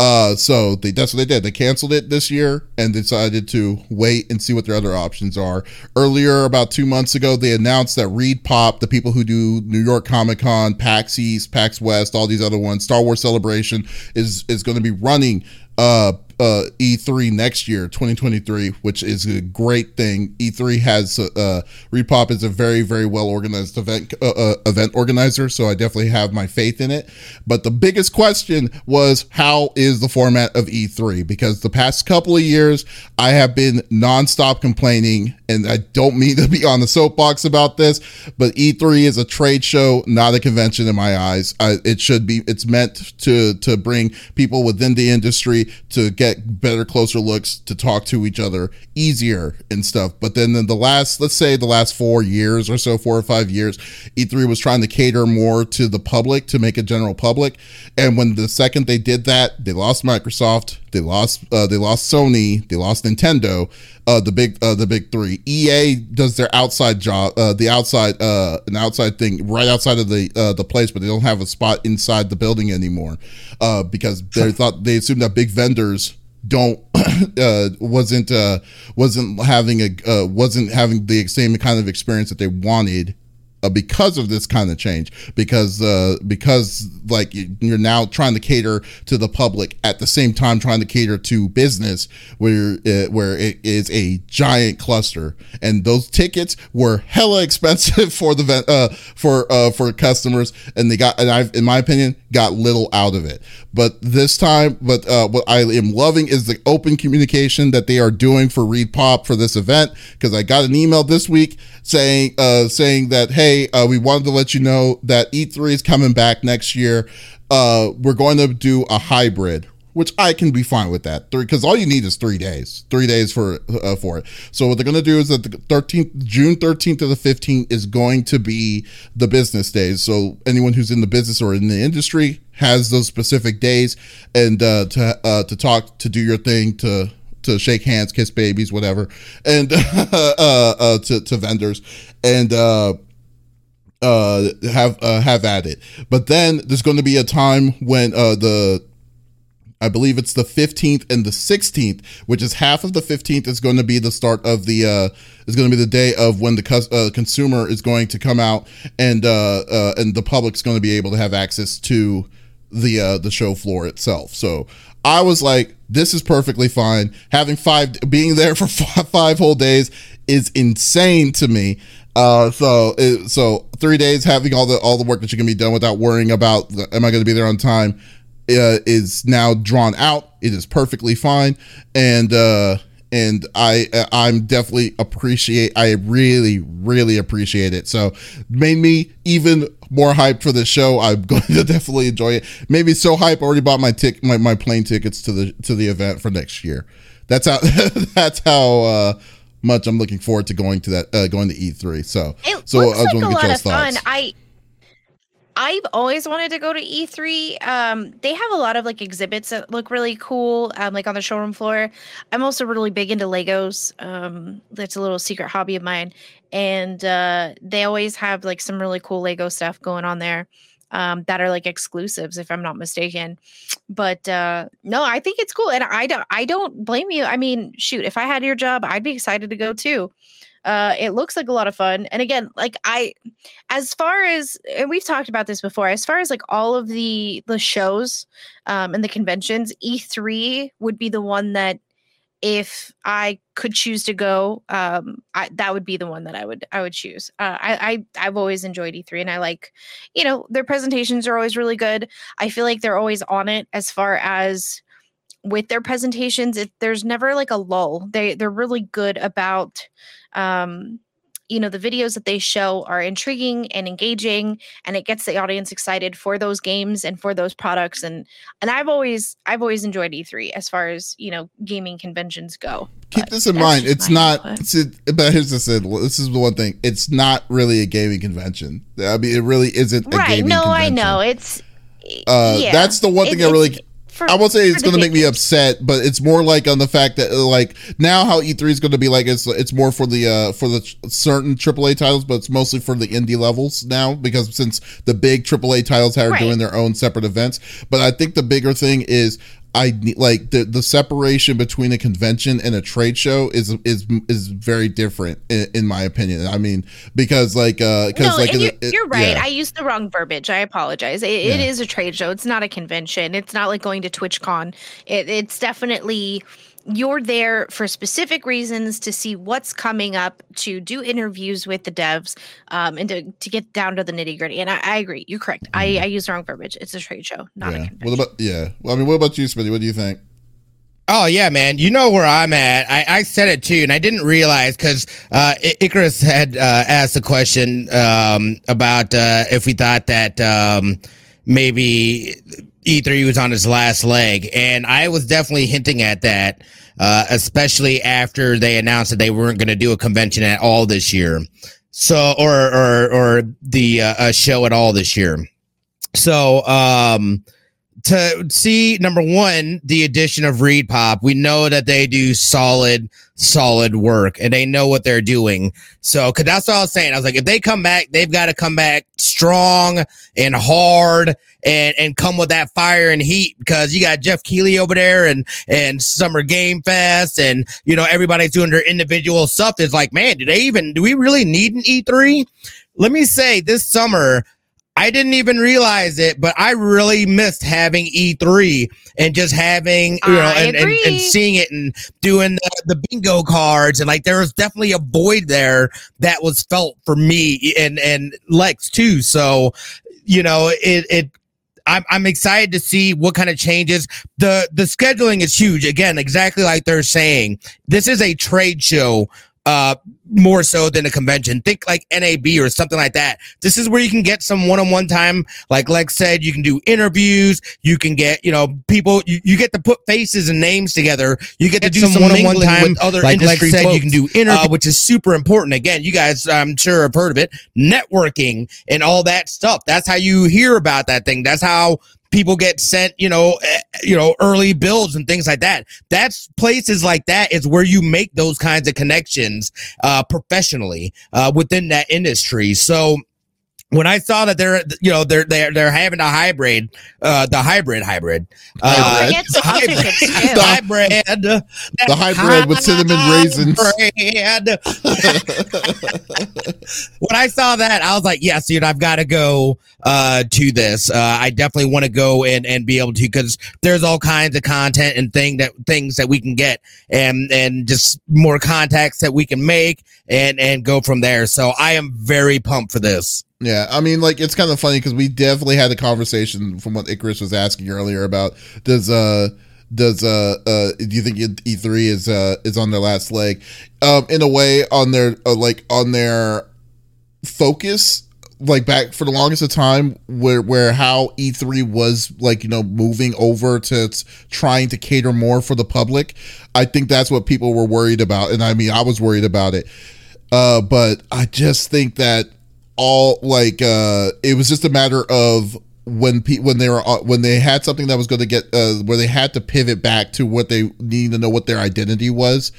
Uh, so they that's what they did. They canceled it this year and decided to wait and see what their other options are. Earlier, about two months ago, they announced that ReedPop, the people who do New York Comic Con, PAX East, PAX West, all these other ones, Star Wars Celebration is is going to be running uh uh E3 next year 2023 which is a great thing. E3 has uh ReedPop is a very very well organized event uh, uh, event organizer so I definitely have my faith in it. But the biggest question was how is the format of E3 because the past couple of years I have been nonstop complaining and I don't mean to be on the soapbox about this but E3 is a trade show not a convention in my eyes. I, it should be it's meant to to bring people within the industry to get better closer looks to talk to each other easier and stuff. But then in the last let's say the last four years or so four or five years e3 was trying to cater more to the public to make a general public. And when the second they did that they lost microsoft they lost uh, they lost sony they lost nintendo uh, the big uh, the big three. Ea does their outside job uh, the outside uh, an outside thing right outside of the uh, the place but they don't have a spot inside the building anymore uh, because they thought they assumed that big vendors don't uh wasn't uh wasn't having a uh, wasn't having the same kind of experience that they wanted uh, because of this kind of change. Because uh because like you- you're now trying to cater to the public at the same time trying to cater to business where uh, where it is a giant cluster. And those tickets were hella expensive for the uh for uh for customers. And they got and I've in my opinion got little out of it. But this time but uh what I am loving is the open communication that they are doing for ReedPop for this event because I got an email this week saying uh saying that hey uh, we wanted to let you know that E3 is coming back next year. Uh we're going to do a hybrid which I can be fine with that Three, because all you need is three days, three days for uh, for it. So what they're to do is that the 13th, June 13th to the 15th is going to be the business days. So anyone who's in the business or in the industry has those specific days, and uh, to uh, to talk, to do your thing, to to shake hands, kiss babies, whatever, and uh, uh, to to vendors, and uh, uh have uh, have at it but then there's going to be a time when uh the I believe it's the 15th and the 16th, which is half of the 15th is going to be the start of the uh is going to be the day of when the cus- uh, consumer is going to come out and uh, uh and the public's going to be able to have access to the uh the show floor itself. So I was like this is perfectly fine. Having five being there for five, five whole days is insane to me. Uh, so it, so three days having all the all the work that you can be done without worrying about am I going to be there on time uh, is now drawn out. It is perfectly fine, and uh, and I uh, I'm definitely appreciate. I really really appreciate it. So made me even more hyped for the show. I'm going to definitely enjoy it. Maybe so hype. I already bought my tick my, my plane tickets to the to the event for next year. That's how that's how uh, much I'm looking forward to going to that uh, going to E3. So It so I was like gonna a get lot y'all's fun. thoughts. I I've always wanted to go to E3. Um, they have a lot of like exhibits that look really cool, um, like on the showroom floor. I'm also really big into Legos. Um, that's a little secret hobby of mine, and uh, they always have like some really cool Lego stuff going on there. Um, that are like exclusives, if I'm not mistaken. But uh, no, I think it's cool, and I don't. I don't blame you. I mean, shoot, if I had your job, I'd be excited to go too. Uh, it looks like a lot of fun. And again, like I, as far as and we've talked about this before, as far as like all of the the shows um, and the conventions, E3 would be the one that if I could choose to go, um, I, that would be the one that I would I would choose. Uh, I, I I've always enjoyed E3, and I like, you know, their presentations are always really good. I feel like they're always on it as far as with their presentations. It, there's never like a lull. They they're really good about um, you know the videos that they show are intriguing and engaging and it gets the audience excited for those games and for those products and and i've always i've always enjoyed e3 as far as you know gaming conventions go keep this in mind it's not it's a, but here's this this is the one thing it's not really a gaming convention i mean it really isn't right no convention. i know it's uh yeah, that's the one thing i really for, I won't say it's going to make me upset, but it's more like on the fact that like now how E3 is going to be like it's it's more for the uh for the certain AAA titles, but it's mostly for the indie levels now because since the big AAA titles are right. doing their own separate events. But I think the bigger thing is I like the the separation between a convention and a trade show is is is very different in, in my opinion. I mean, because like uh because no, like you're, it, you're right. Yeah. I used the wrong verbiage. I apologize. It, yeah. it is a trade show. It's not a convention. It's not like going to TwitchCon. It, it's definitely you're there for specific reasons to see what's coming up, to do interviews with the devs, um, and to, to get down to the nitty gritty. And I, I, agree. You're correct. I, mm-hmm. I use the wrong verbiage. It's a trade show, not yeah. a convention. What about, yeah. Well, I mean, what about you, Smitty? What do you think? Oh yeah, man. You know where I'm at. I, I said it too, and I didn't realize because uh, Icarus had uh, asked a question um, about uh, if we thought that um, maybe E3 was on his last leg, and I was definitely hinting at that, uh, especially after they announced that they weren't going to do a convention at all this year, so or or or the uh, show at all this year. So um, to see number one, the addition of ReedPop, we know that they do solid, solid work and they know what they're doing. So, cause that's what I was saying. I was like, if they come back, they've got to come back strong and hard and, and come with that fire and heat because you got Geoff Keighley over there and, and Summer Game Fest and, you know, everybody's doing their individual stuff. It's like, man, do they even, do we really need an E3? Let me say this summer, I didn't even realize it, but I really missed having E3 and just having, you know, and, and, and, seeing it and doing the, the, bingo cards. And like, there was definitely a void there that was felt for me and, and Lex too. So, you know, it, it, I'm, I'm excited to see what kind of changes. The, the scheduling is huge. Again, exactly like they're saying, this is a trade show uh, more so than a convention. Think like NAB or something like that. This is where you can get some one-on-one time. Like Lex said, you can do interviews. You can get, you know, people, you, you get to put faces and names together. You get, get to do some, some one-on-one time with other like Lex said, folks. you can do interviews, uh, which is super important. Again, you guys, I'm sure have heard of it. Networking and all that stuff. That's how you hear about that thing. That's how people get sent, you know, eh, you know, early builds and things like that. That's places like that is where you make those kinds of connections uh, professionally uh, within that industry. So when I saw that they're you know they're they're they're having a hybrid, uh, the hybrid hybrid, uh, hybrid. the hybrid, the hybrid, the hybrid with cinnamon raisins. when I saw that, I was like, yes, dude, I've got to go uh, to this. Uh, I definitely want to go and and be able to because there's all kinds of content and thing that things that we can get and and just more contacts that we can make and and go from there. So I am very pumped for this. Yeah, I mean, like it's kind of funny because we definitely had the conversation from what Icarus was asking earlier about does uh does uh uh do you think E three is uh is on their last leg? Um, in a way, on their uh, like on their focus like back for the longest of time where where how E3 was like you know moving over to trying to cater more for the public I think that's what people were worried about and I mean I was worried about it uh but I just think that all like uh it was just a matter of when pe- when they were uh, when they had something that was going to get uh, where they had to pivot back to what they need to know what their identity was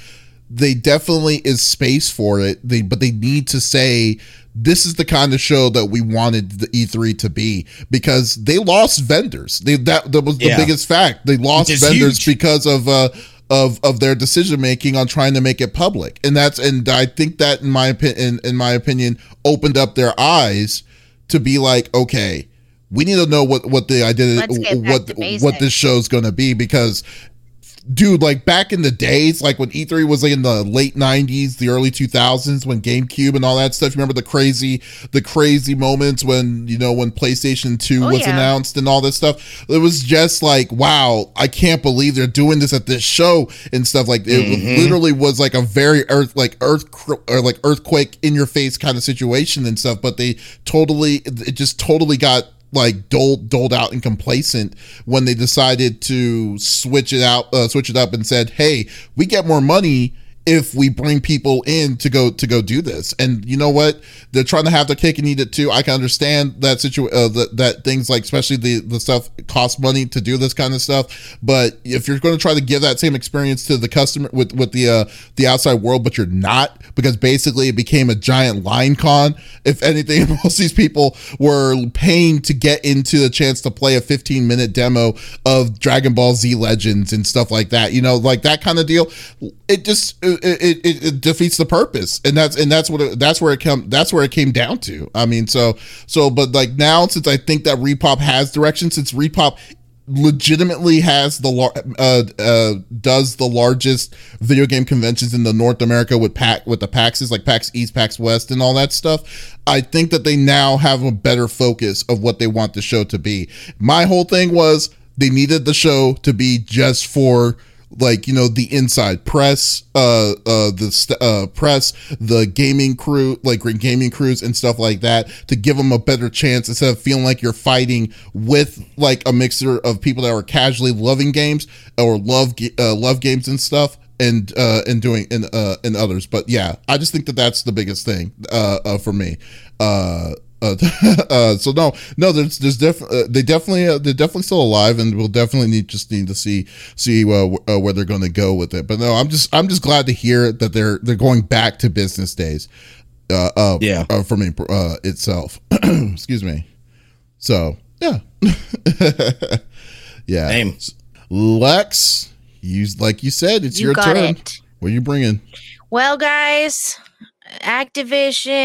they definitely is space for it they but they need to say this is the kind of show that we wanted the E3 to be because they lost vendors they that that was the yeah. biggest fact they lost vendors huge. because of uh of of their decision making on trying to make it public. And that's and i think that in my opinion in, in my opinion opened up their eyes to be like okay we need to know what what the identity what what this show's going to be because dude, like back in the days, like when E3 was like in the late '90s, the early 2000s, when GameCube and all that stuff. Remember the crazy, the crazy moments when you know when PlayStation 2 oh, was yeah. announced and all this stuff. It was just like, wow, I can't believe they're doing this at this show and stuff. Like it mm-hmm. literally was like a very earth, like earth or like earthquake in your face kind of situation and stuff. But they totally, it just totally got like doled doled out and complacent when they decided to switch it out uh, switch it up and said hey we get more money if we bring people in to go to go do this. And you know what? They're trying to have their cake and eat it too. I can understand that situation uh, that, things like especially the the stuff cost money to do this kind of stuff. But if you're going to try to give that same experience to the customer with with the uh the outside world but you're not because basically it became a giant line con. If anything most these people were paying to get into the chance to play a 15 minute demo of dragon ball z legends and stuff like that you know like that kind of deal. It just it, it, it, defeats the purpose and that's and that's what it, that's where it come that's where it came down to i mean so so but like now since i think that ReedPop has direction since ReedPop legitimately has the uh, uh, does the largest video game conventions in the North America with PAX with the PAXs like PAX East, PAX West, and all that stuff. I think that they now have a better focus of what they want the show to be. My whole thing was they needed the show to be just for like you know the inside press uh uh the st- uh press the gaming crew like gaming crews and stuff like that to give them a better chance instead of feeling like you're fighting with like a mixture of people that are casually loving games or love uh, love games and stuff and uh and doing and uh and others. But yeah i just think that that's the biggest thing uh, uh for me. Uh uh, uh, so no, no, there's there's def- uh, they definitely uh, they're definitely still alive, and we'll definitely need just need to see see uh, uh, where they're going to go with it. But no, I'm just I'm just glad to hear that they're they're going back to business days. Uh, yeah, for me itself. Excuse me. So yeah, yeah. Same. Lex, you like you said, it's you your turn. It. What are you bringing? Well, guys, Activision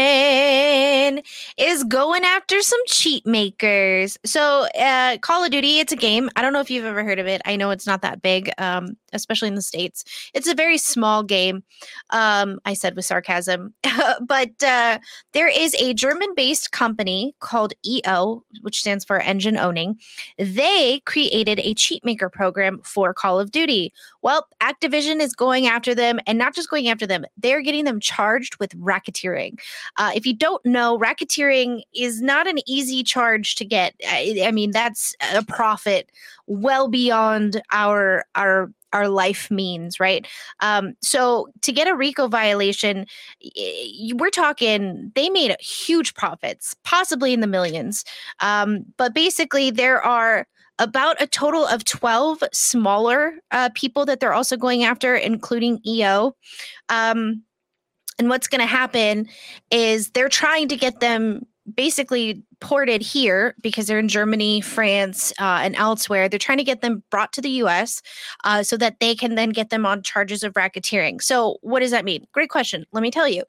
is going after some cheat makers. So, uh, Call of Duty, it's a game. I don't know if you've ever heard of it. I know it's not that big, um, especially in the States. It's a very small game. Um, I said with sarcasm. but uh, there is a German based company called EO, which stands for Engine Owning. They created a cheat maker program for Call of Duty. Well, Activision is going after them and not just going after them, they're getting them charged with racketeering. Uh, if you don't know, racketeering is not an easy charge to get. I, I mean, that's a profit well beyond our our our life means, right? Um, so to get a RICO violation, we're talking they made huge profits, possibly in the millions. Um, but basically, there are about a total of 12 smaller uh, people that they're also going after, including EO. Um, and what's going to happen is they're trying to get them basically ported here because they're in Germany, France, uh, and elsewhere. They're trying to get them brought to the US uh, so that they can then get them on charges of racketeering. So, what does that mean? Great question. Let me tell you.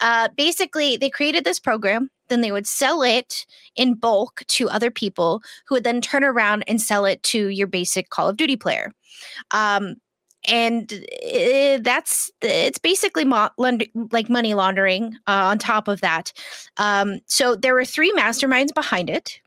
Uh, basically, they created this program, then they would sell it in bulk to other people who would then turn around and sell it to your basic Call of Duty player. Um, and eh, that's it's basically mo- like money laundering uh, on top of that. Um, so there were three masterminds behind it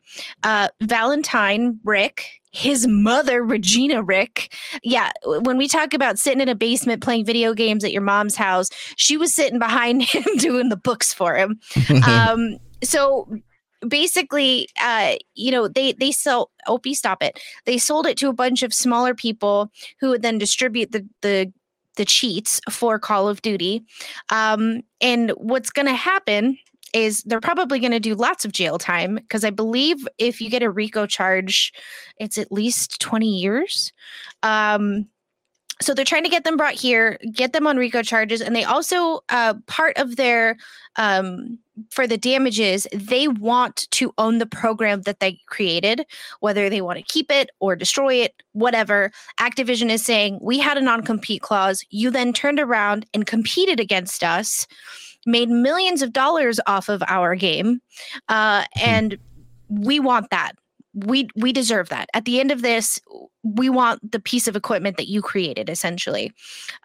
uh, valentine rick his mother regina rick. Yeah when we talk about sitting in a basement playing video games at your mom's house she was sitting behind him doing the books for him. Um, so basically, uh, you know, they they sell Opie, stop it. They sold it to a bunch of smaller people who would then distribute the the the cheats for Call of Duty. Um, and what's going to happen is they're probably going to do lots of jail time because I believe if you get a RICO charge, it's at least 20 years. Um, so they're trying to get them brought here, get them on RICO charges, and they also uh, part of their um, for the damages they want to own the program that they created, whether they want to keep it or destroy it, whatever. Activision is saying we had a non-compete clause. You then turned around and competed against us, made millions of dollars off of our game, uh, and we want that we we deserve that at the end of this we want the piece of equipment that you created essentially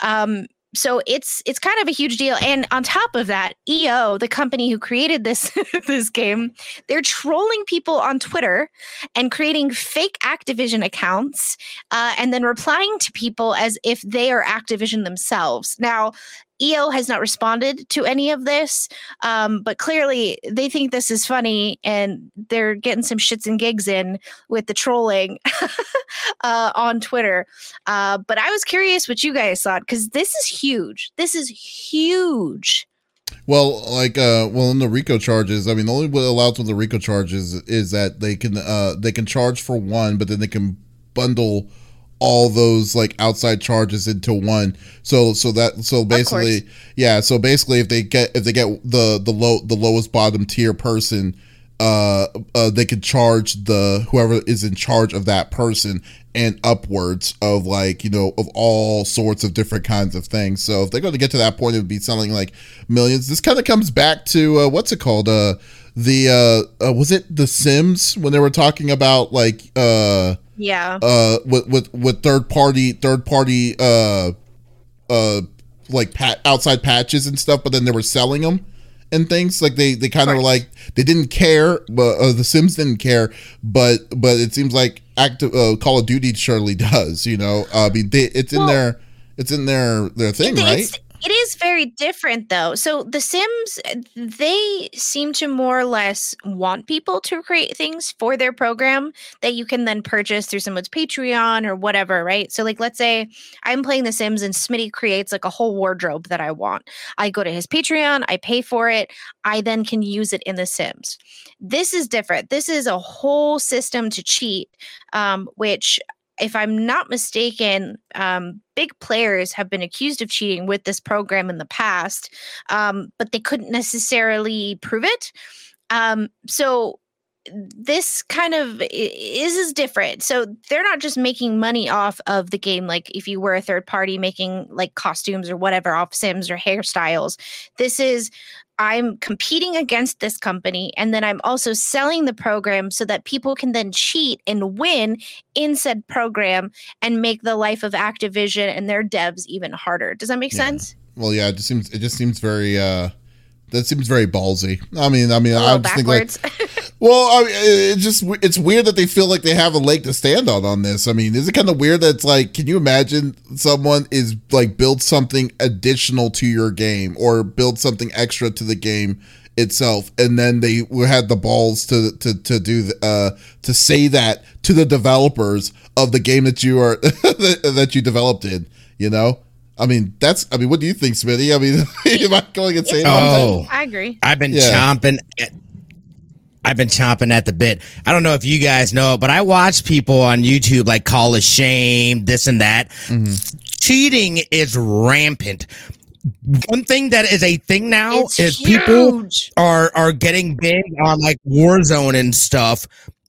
um so it's it's kind of a huge deal. And on top of that eo the company who created this this game they're trolling people on twitter and creating fake activision accounts uh, and then replying to people as if they are activision themselves. Now EO has not responded to any of this, um, but clearly they think this is funny and they're getting some shits and gigs in with the trolling uh, on Twitter. Uh, but I was curious what you guys thought because this is huge. This is huge. Well, like, uh, well, in the RICO charges, I mean, the only what allows with the RICO charges is that they can, uh, they can charge for one, but then they can bundle all those like outside charges into one. So so that so basically yeah, so basically if they get if they get the the low the lowest bottom tier person uh, uh they could charge the whoever is in charge of that person and upwards of like you know of all sorts of different kinds of things. So if they're going to get to that point it would be selling like millions. This kind of comes back to uh, what's it called? Uh the uh, uh was it the sims when they were talking about like uh yeah. Uh, with with with third party third party uh uh like pat outside patches and stuff, but then they were selling them and things like they they kind of were like they didn't care, but uh, the Sims didn't care, but but it seems like active uh, Call of Duty surely does. You know, uh, I mean, they, it's in well, their it's in their their thing, it, right? It is very different though. So the Sims they seem to more or less want people to create things for their program that you can then purchase through someone's Patreon or whatever, right? So like let's say I'm playing the Sims and Smitty creates like a whole wardrobe that I want. I go to his Patreon, I pay for it, I then can use it in the Sims. This is different. This is a whole system to cheat um, which if I'm not mistaken, um, big players have been accused of cheating with this program in the past, um, but they couldn't necessarily prove it. Um, so this kind of is is different. So they're not just making money off of the game like if you were a third party making like costumes or whatever off Sims or hairstyles. This is I'm competing against this company and then I'm also selling the program so that people can then cheat and win in said program and make the life of Activision and their devs even harder. Does that make yeah. sense? Well, yeah, it just seems it just seems very uh that seems very ballsy. I mean, I mean, I just backwards. think like, well, I mean, it's just it's weird that they feel like they have a leg to stand on on this. I mean, is it kind of weird that it's like, can you imagine someone is like build something additional to your game or build something extra to the game itself, and then they had the balls to to to do uh to say that to the developers of the game that you are that you developed in, you know. I mean, that's. I mean, what do you think, Smitty? I mean, am I going insane? Oh, I agree. I've been yeah. chomping. At, I've been chomping at the bit. I don't know if you guys know, but I watch people on YouTube like call a shame, this and that. Mm-hmm. Cheating is rampant. One thing that is a thing now it's is huge. people are are getting big on like Warzone and stuff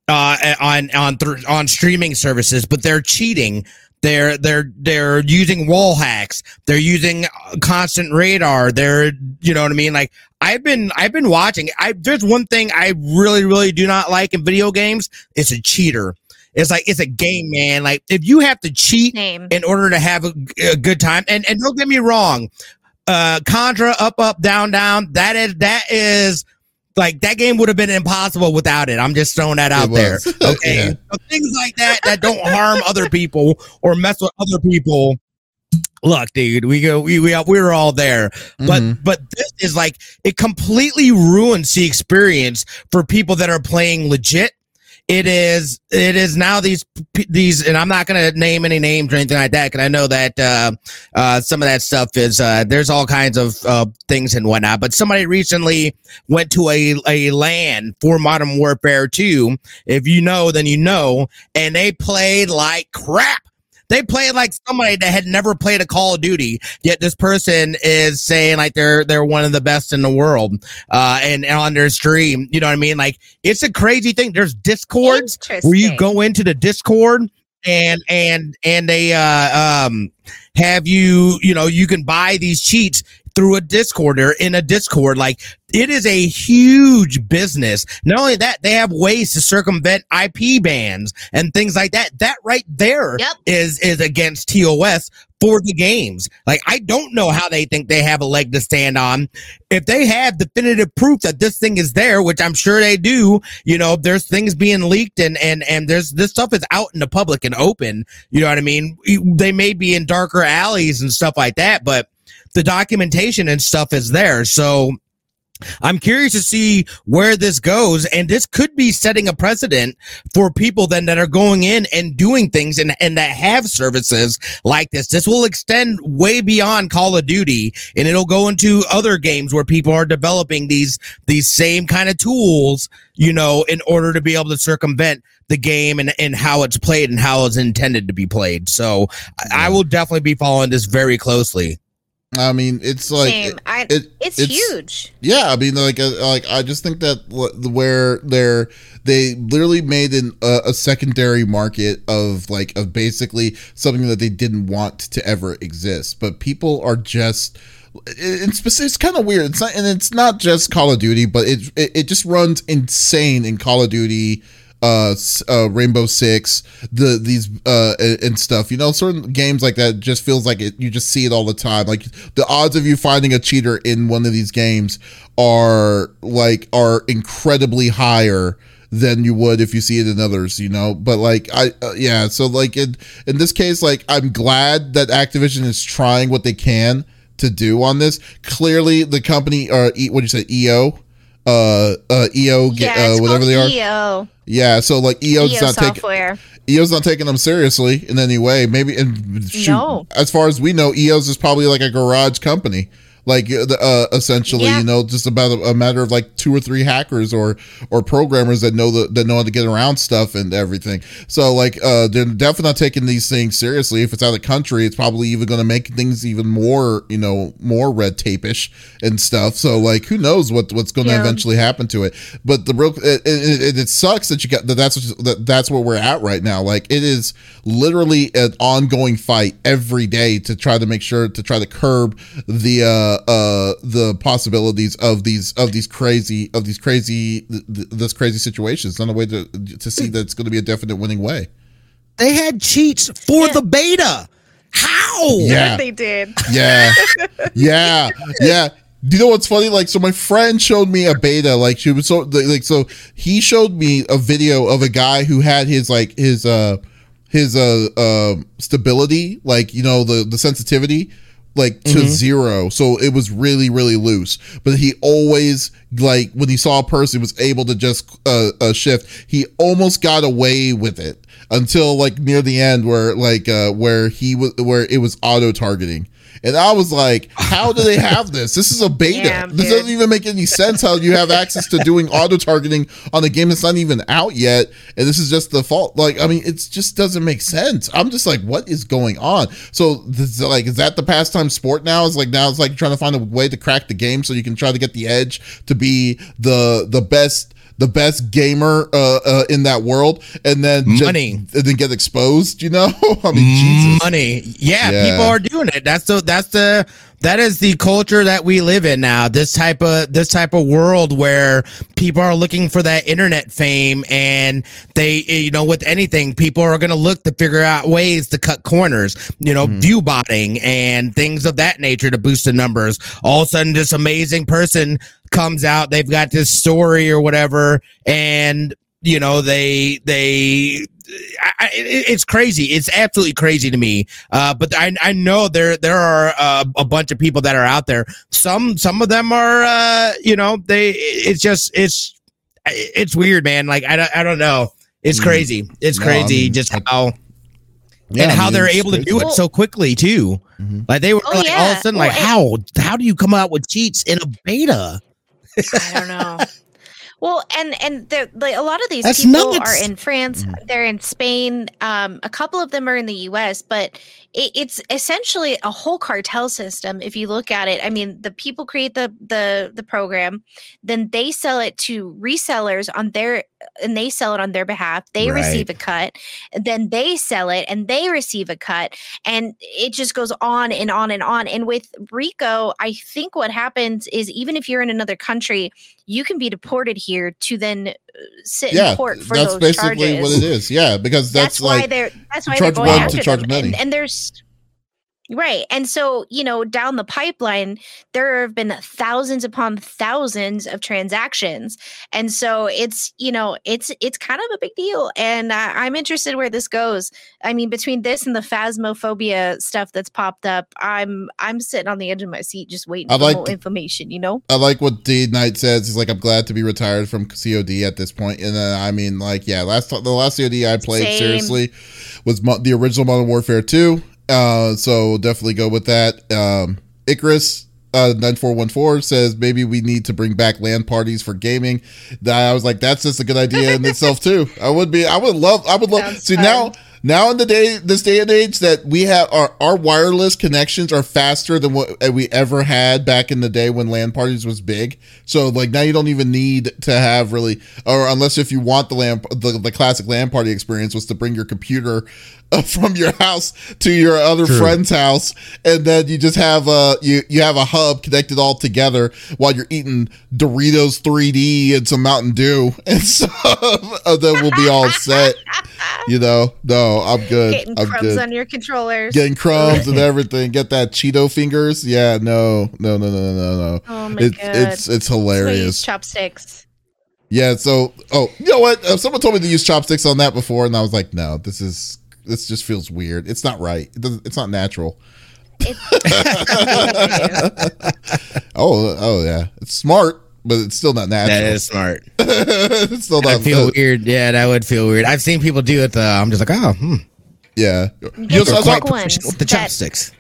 uh, on on th- on streaming services, but they're cheating they're they're they're using wall hacks. They're using constant radar. They're you know what I mean. Like I've been I've been watching. I there's one thing I really really do not like in video games. It's a cheater. It's like it's a game, man. Like if you have to cheat Name. in order to have a, a good time, and and don't get me wrong, uh, Contra up up down down. That is that is like that game would have been impossible without it. I'm just throwing that out there. Okay. yeah. so things like that that don't harm other people or mess with other people. Look, dude, we go, we we we're all there, but mm-hmm. but this is like it completely ruins the experience for people that are playing legit it is it is now these these and i'm not going to name any names or anything like that because i know that uh, uh, some of that stuff is uh, there's all kinds of things and whatnot but somebody recently went to a, a LAN for modern warfare 2 if you know then you know and they played like crap they play it like somebody that had never played a Call of Duty, yet this person is saying like they're they're one of the best in the world, uh, and, and on their stream, you know what I mean? Like it's a crazy thing. There's discords where you go into the Discord and and and they uh um have you you know you can buy these cheats through a Discord or in a Discord. Like it is a huge business. Not only that, they have ways to circumvent IP bans and things like that. That right there Yep. is is against TOS for the games. Like I don't know how they think they have a leg to stand on. If they have definitive proof that this thing is there, which I'm sure they do, you know, there's things being leaked and and and there's this stuff is out in the public and open. You know what I mean? They may be in darker alleys and stuff like that, but the documentation and stuff is there. So I'm curious to see where this goes. And this could be setting a precedent for people then that are going in and doing things and, and that have services like this. This will extend way beyond Call of Duty and it'll go into other games where people are developing these, these same kind of tools, you know, in order to be able to circumvent the game and, and how it's played and how it's intended to be played. So I, I will definitely be following this very closely. I mean, it's like Same. I, it- it's, it's- huge. Yeah, I mean, like, uh, like I just think that where they're they literally made an, uh, a secondary market of like of basically something that they didn't want to ever exist, but people are just. It's it's kind of weird. It's not, and it's not just Call of Duty, but it it, it just runs insane in Call of Duty, uh, uh, Rainbow Six, the these uh and stuff. You know, certain games like that just feels like it. You just see it all the time. Like the odds of you finding a cheater in one of these games are like are incredibly higher than you would if you see it in others. You know, but like I uh, yeah. So like in in this case, like I'm glad that Activision is trying what they can to do on this. Clearly, the company or e, what do you say EO. Uh, uh, EO, Yeah, uh, whatever they are. EO. Yeah, so like EO's EO not taking. EO's not taking them seriously in any way. Maybe and shoot, No. as far as we know, EO's is probably like a garage company. Like uh, the- uh, essentially, Yeah. you know, just about a, a matter of like two or three hackers or or programmers that know the, that know how to get around stuff and everything. So like, uh, they're definitely not taking these things seriously. If it's out of the country, it's probably even going to make things even more, you know, more red tape-ish and stuff. So like, who knows what what's going to Yeah. eventually happen to it? But the real it, it, it, it sucks that you got that. That's what, that, that's where we're at right now. Like it is literally an ongoing fight every day to try to make sure to try to curb the uh uh the possibilities of these of these crazy of these crazy th- th- this crazy situations. Not a way to to see that it's going to be a definite winning way. They had cheats for Yeah. the beta. How? Yeah. They did. Yeah. yeah. Yeah. Do you know what's funny? Like, so my friend showed me a beta. Like, she was so like, so he showed me a video of a guy who had his like his uh his uh uh stability, like you know the the sensitivity, like to zero. So it was really really loose. But he always like when he saw a person he was able to just uh, uh shift. He almost got away with it until like near the end where like uh where he was where it was auto targeting. And I was like, how do they have this? This is a beta. This doesn't even make any sense how you have access to doing auto targeting on a game that's not even out yet. And this is just the fault. Like, I mean, it just doesn't make sense. I'm just like, what is going on? So, this, like, is that the pastime sport now? Is like now it's like trying to find a way to crack the game so you can try to get the edge to be the the best the best gamer uh, uh, in that world, and then just- Money. and then get exposed. You know, I mean, Jesus. money. Yeah, Yeah. people are doing it. That's the that's the that is the culture that we live in now. This type of this type of world where people are looking for that internet fame and they eh, you know with anything people are going to look to figure out ways to cut corners, you know, mm-hmm. view botting and things of that nature to boost the numbers. All of a sudden this amazing person comes out, they've got this story or whatever and you know they they I, I, it- it's crazy. It's absolutely crazy to me. Uh, but I, I know there there are uh, a bunch of people that are out there. Some some of them are uh, you know they it's just it's it's weird, man. Like I don't I don't know. It's Mm. crazy. It's No, I crazy mean, just how Yeah, and I how mean, they're able to do crazy. it so quickly too. Mhm. Like they were Oh, like all of a sudden Well, like and- how how do you come out with cheats in a beta? I don't know. Well, and and they're- like a lot of these That's people nuts. are in France. They're in Spain. Um, a couple of them are in the U.S. But it, it's essentially a whole cartel system. If you look at it, I mean, the people create the the the program, then they sell it to resellers on their, and they sell it on their behalf. They Right. receive a cut, then they sell it, and they receive a cut, and it just goes on and on and on. And with Rico, I think what happens is even if you're in another country, you can be deported here to then sit Yeah, in court for that's those basically charges. what it is. Yeah, because that's, That's, why they're that's why charge they're going one after to charge them. many. And, and there's right, and so you know down the pipeline there have been thousands upon thousands of transactions, and so it's you know it's it's kind of a big deal, and uh, I'm interested where this goes. I mean, between this and the phasmophobia stuff that's popped up, I'm I'm sitting on the edge of my seat just waiting I for like more information. You know. I like what D Knight says. He's like, I'm glad to be retired from COD at this point. And then I mean, like, yeah, last the last COD I played Same. seriously was mo- the original Modern Warfare 2. Uh, so definitely go with that. Um, Icarus uh, 9414 says maybe we need to bring back LAN parties for gaming. I was like, that's just a good idea in itself too. I would be, I would love, I would love. Sounds See fun. now, now in the day, this day and age, that we have our our wireless connections are faster than what we ever had back in the day when LAN parties was big. So like now you don't even need to have really, or unless if you want the LAN, the, the classic LAN party experience was to bring your computer from your house to your other True. friend's house, and then you just have a you you have a hub connected all together while you're eating Doritos 3D and some Mountain Dew and stuff. and then we'll be all set. You know, no, I'm good. Getting I'm crumbs good. on your controllers. Getting crumbs and everything. Get that Cheeto fingers. Yeah, no, no, no, no, no, no. oh my It's god. it's it's That's why hilarious. chopsticks. Yeah. So, oh, you know what? Uh, someone told me to use chopsticks on that before, and I was like, no, this is this just feels weird. It's not right. It doesn't, it's not natural. Oh, oh yeah, it's smart, but it's still not natural. That is smart. it's still I not. feel weird. Yeah, that would feel weird. I've seen people do it. Uh, I'm just like, oh, hmm. yeah. You Get know, the so I saw- thick ones with the chopsticks.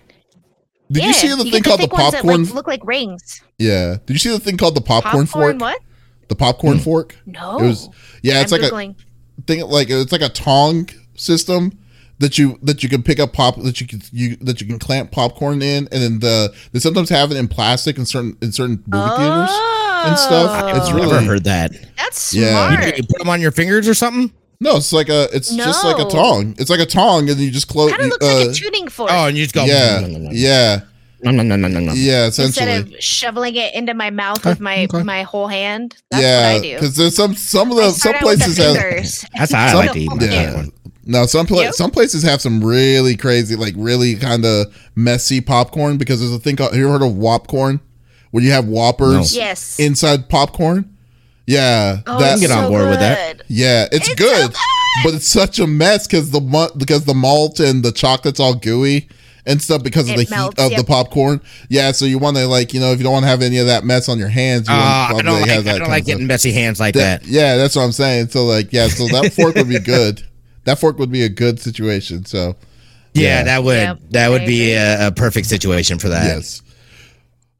did you see the you thing called the thick ones that, popcorn? like, look like rings. yeah. Did you see the thing called the popcorn, Popcorn, fork? what? The popcorn fork. No. It was. Yeah, it's I'm like Googling. a thing. Like it's like a tong system that you that you can pick up pop that you can you that you can clamp popcorn in, and then the they sometimes have it in plastic in certain in certain movie theaters and stuff. It's Oh, really Never heard that. That's smart. Yeah. smart. You put them on your fingers or something? no, it's like a it's just like a No. tong. It's like a tong, and you just close. Kind of looks like a uh, tuning fork. Oh, and you just go. yeah, yeah, No, no, no, no, no, no. yeah. Instead of shoveling it into my mouth Okay, with my okay. my whole hand. That's yeah. what I do. Because there's some some of the some out the places have. That's how I Some- like to eat my yeah. popcorn. No, some pla- Yep. some places have some really crazy, like really kind of messy popcorn because there's a thing called. Have you ever heard of Whopcorn? Where you have Whoppers Yes. inside popcorn. Yeah, oh, that it's get on so board with that. yeah, it's, It's good, so good! but it's such a mess because the mu- because the malt and the chocolate's all gooey and stuff because of It the heat melts, of the popcorn. Yeah, so you want to like you know if you don't want to have any of that mess on your hands, you Uh, want I probably don't like, have I don't like getting messy hands like That- that. yeah, that's what I'm saying. So like, yeah, so that fork would be good. That fork would be a good situation. So Yeah, Yeah. that would Yep, that would be a, a perfect situation for that. yes,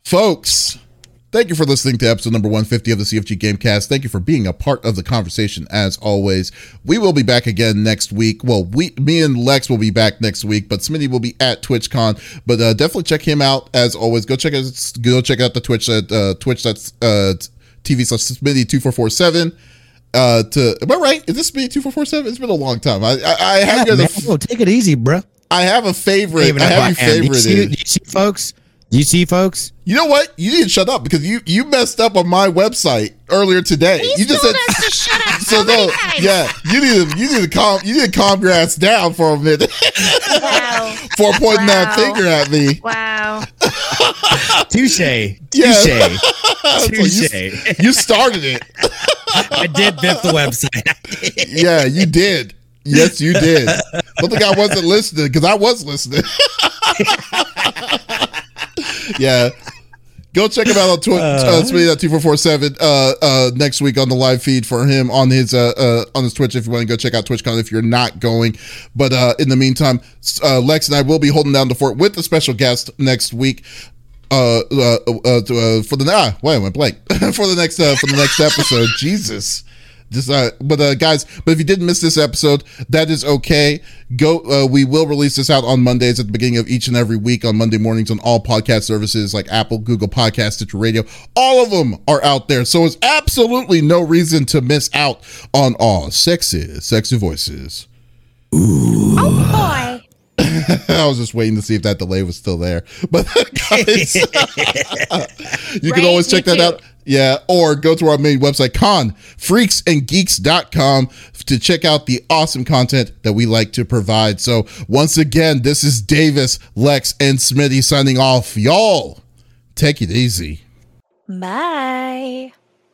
folks. Thank you for listening to episode number 150 of the CFG Gamecast. Thank you for being a part of the conversation as always. We will be back again next week. Well, we, me and Lex will be back next week, but Smitty will be at TwitchCon. But uh, definitely check him out as always. Go check out go check out the Twitch at uh, Twitch that's uh, TV slash Smitty two four four seven. Uh, to am I right? Is this Smitty two four four seven? It's been a long time. I I, I have Yeah, as a oh, take it easy, bro. I have a favorite. Even I have a favorite. am. You see, favorited. you see, folks. You see, folks. You know what? You need to shut up because you you messed up on my website earlier today. He's you just told said us to shut up so, so. No, times. yeah, you need to you need to calm you need to calm your ass down for a minute Wow. for pointing that finger at me. Wow. Touche. Yeah. Touche. So Touche. you, you started it. I did bip the website. Yeah, you did. Yes, you did. Don't think I wasn't listening because I was listening. yeah. Go check him out on Twitter, uh, Smitty two four four seven uh, uh, next week on the live feed for him on his uh, uh, on his Twitch. If you want to go check out TwitchCon, if you're not going, but uh, in the meantime, uh, Lex and I will be holding down the fort with a special guest next week. Uh, uh, uh, uh for the ah, wait, I went blank for the next uh, for the next episode. Jesus. Just, uh, but uh, guys, but if you didn't miss this episode, that is okay. Go. Uh, we will release this out on Mondays at the beginning of each and every week on Monday mornings on all podcast services like Apple, Google Podcast, Stitcher Radio. All of them are out there, so it's absolutely no reason to miss out on all sexy, sexy voices. Ooh. Oh boy. I was just waiting to see if that delay was still there. But guys, you can always check that too. out. Yeah, or go to our main website, confreaksandgeeks.com to check out the awesome content that we like to provide. So once again, this is Davies, Lex, and Smitty signing off. Y'all, take it easy. Bye.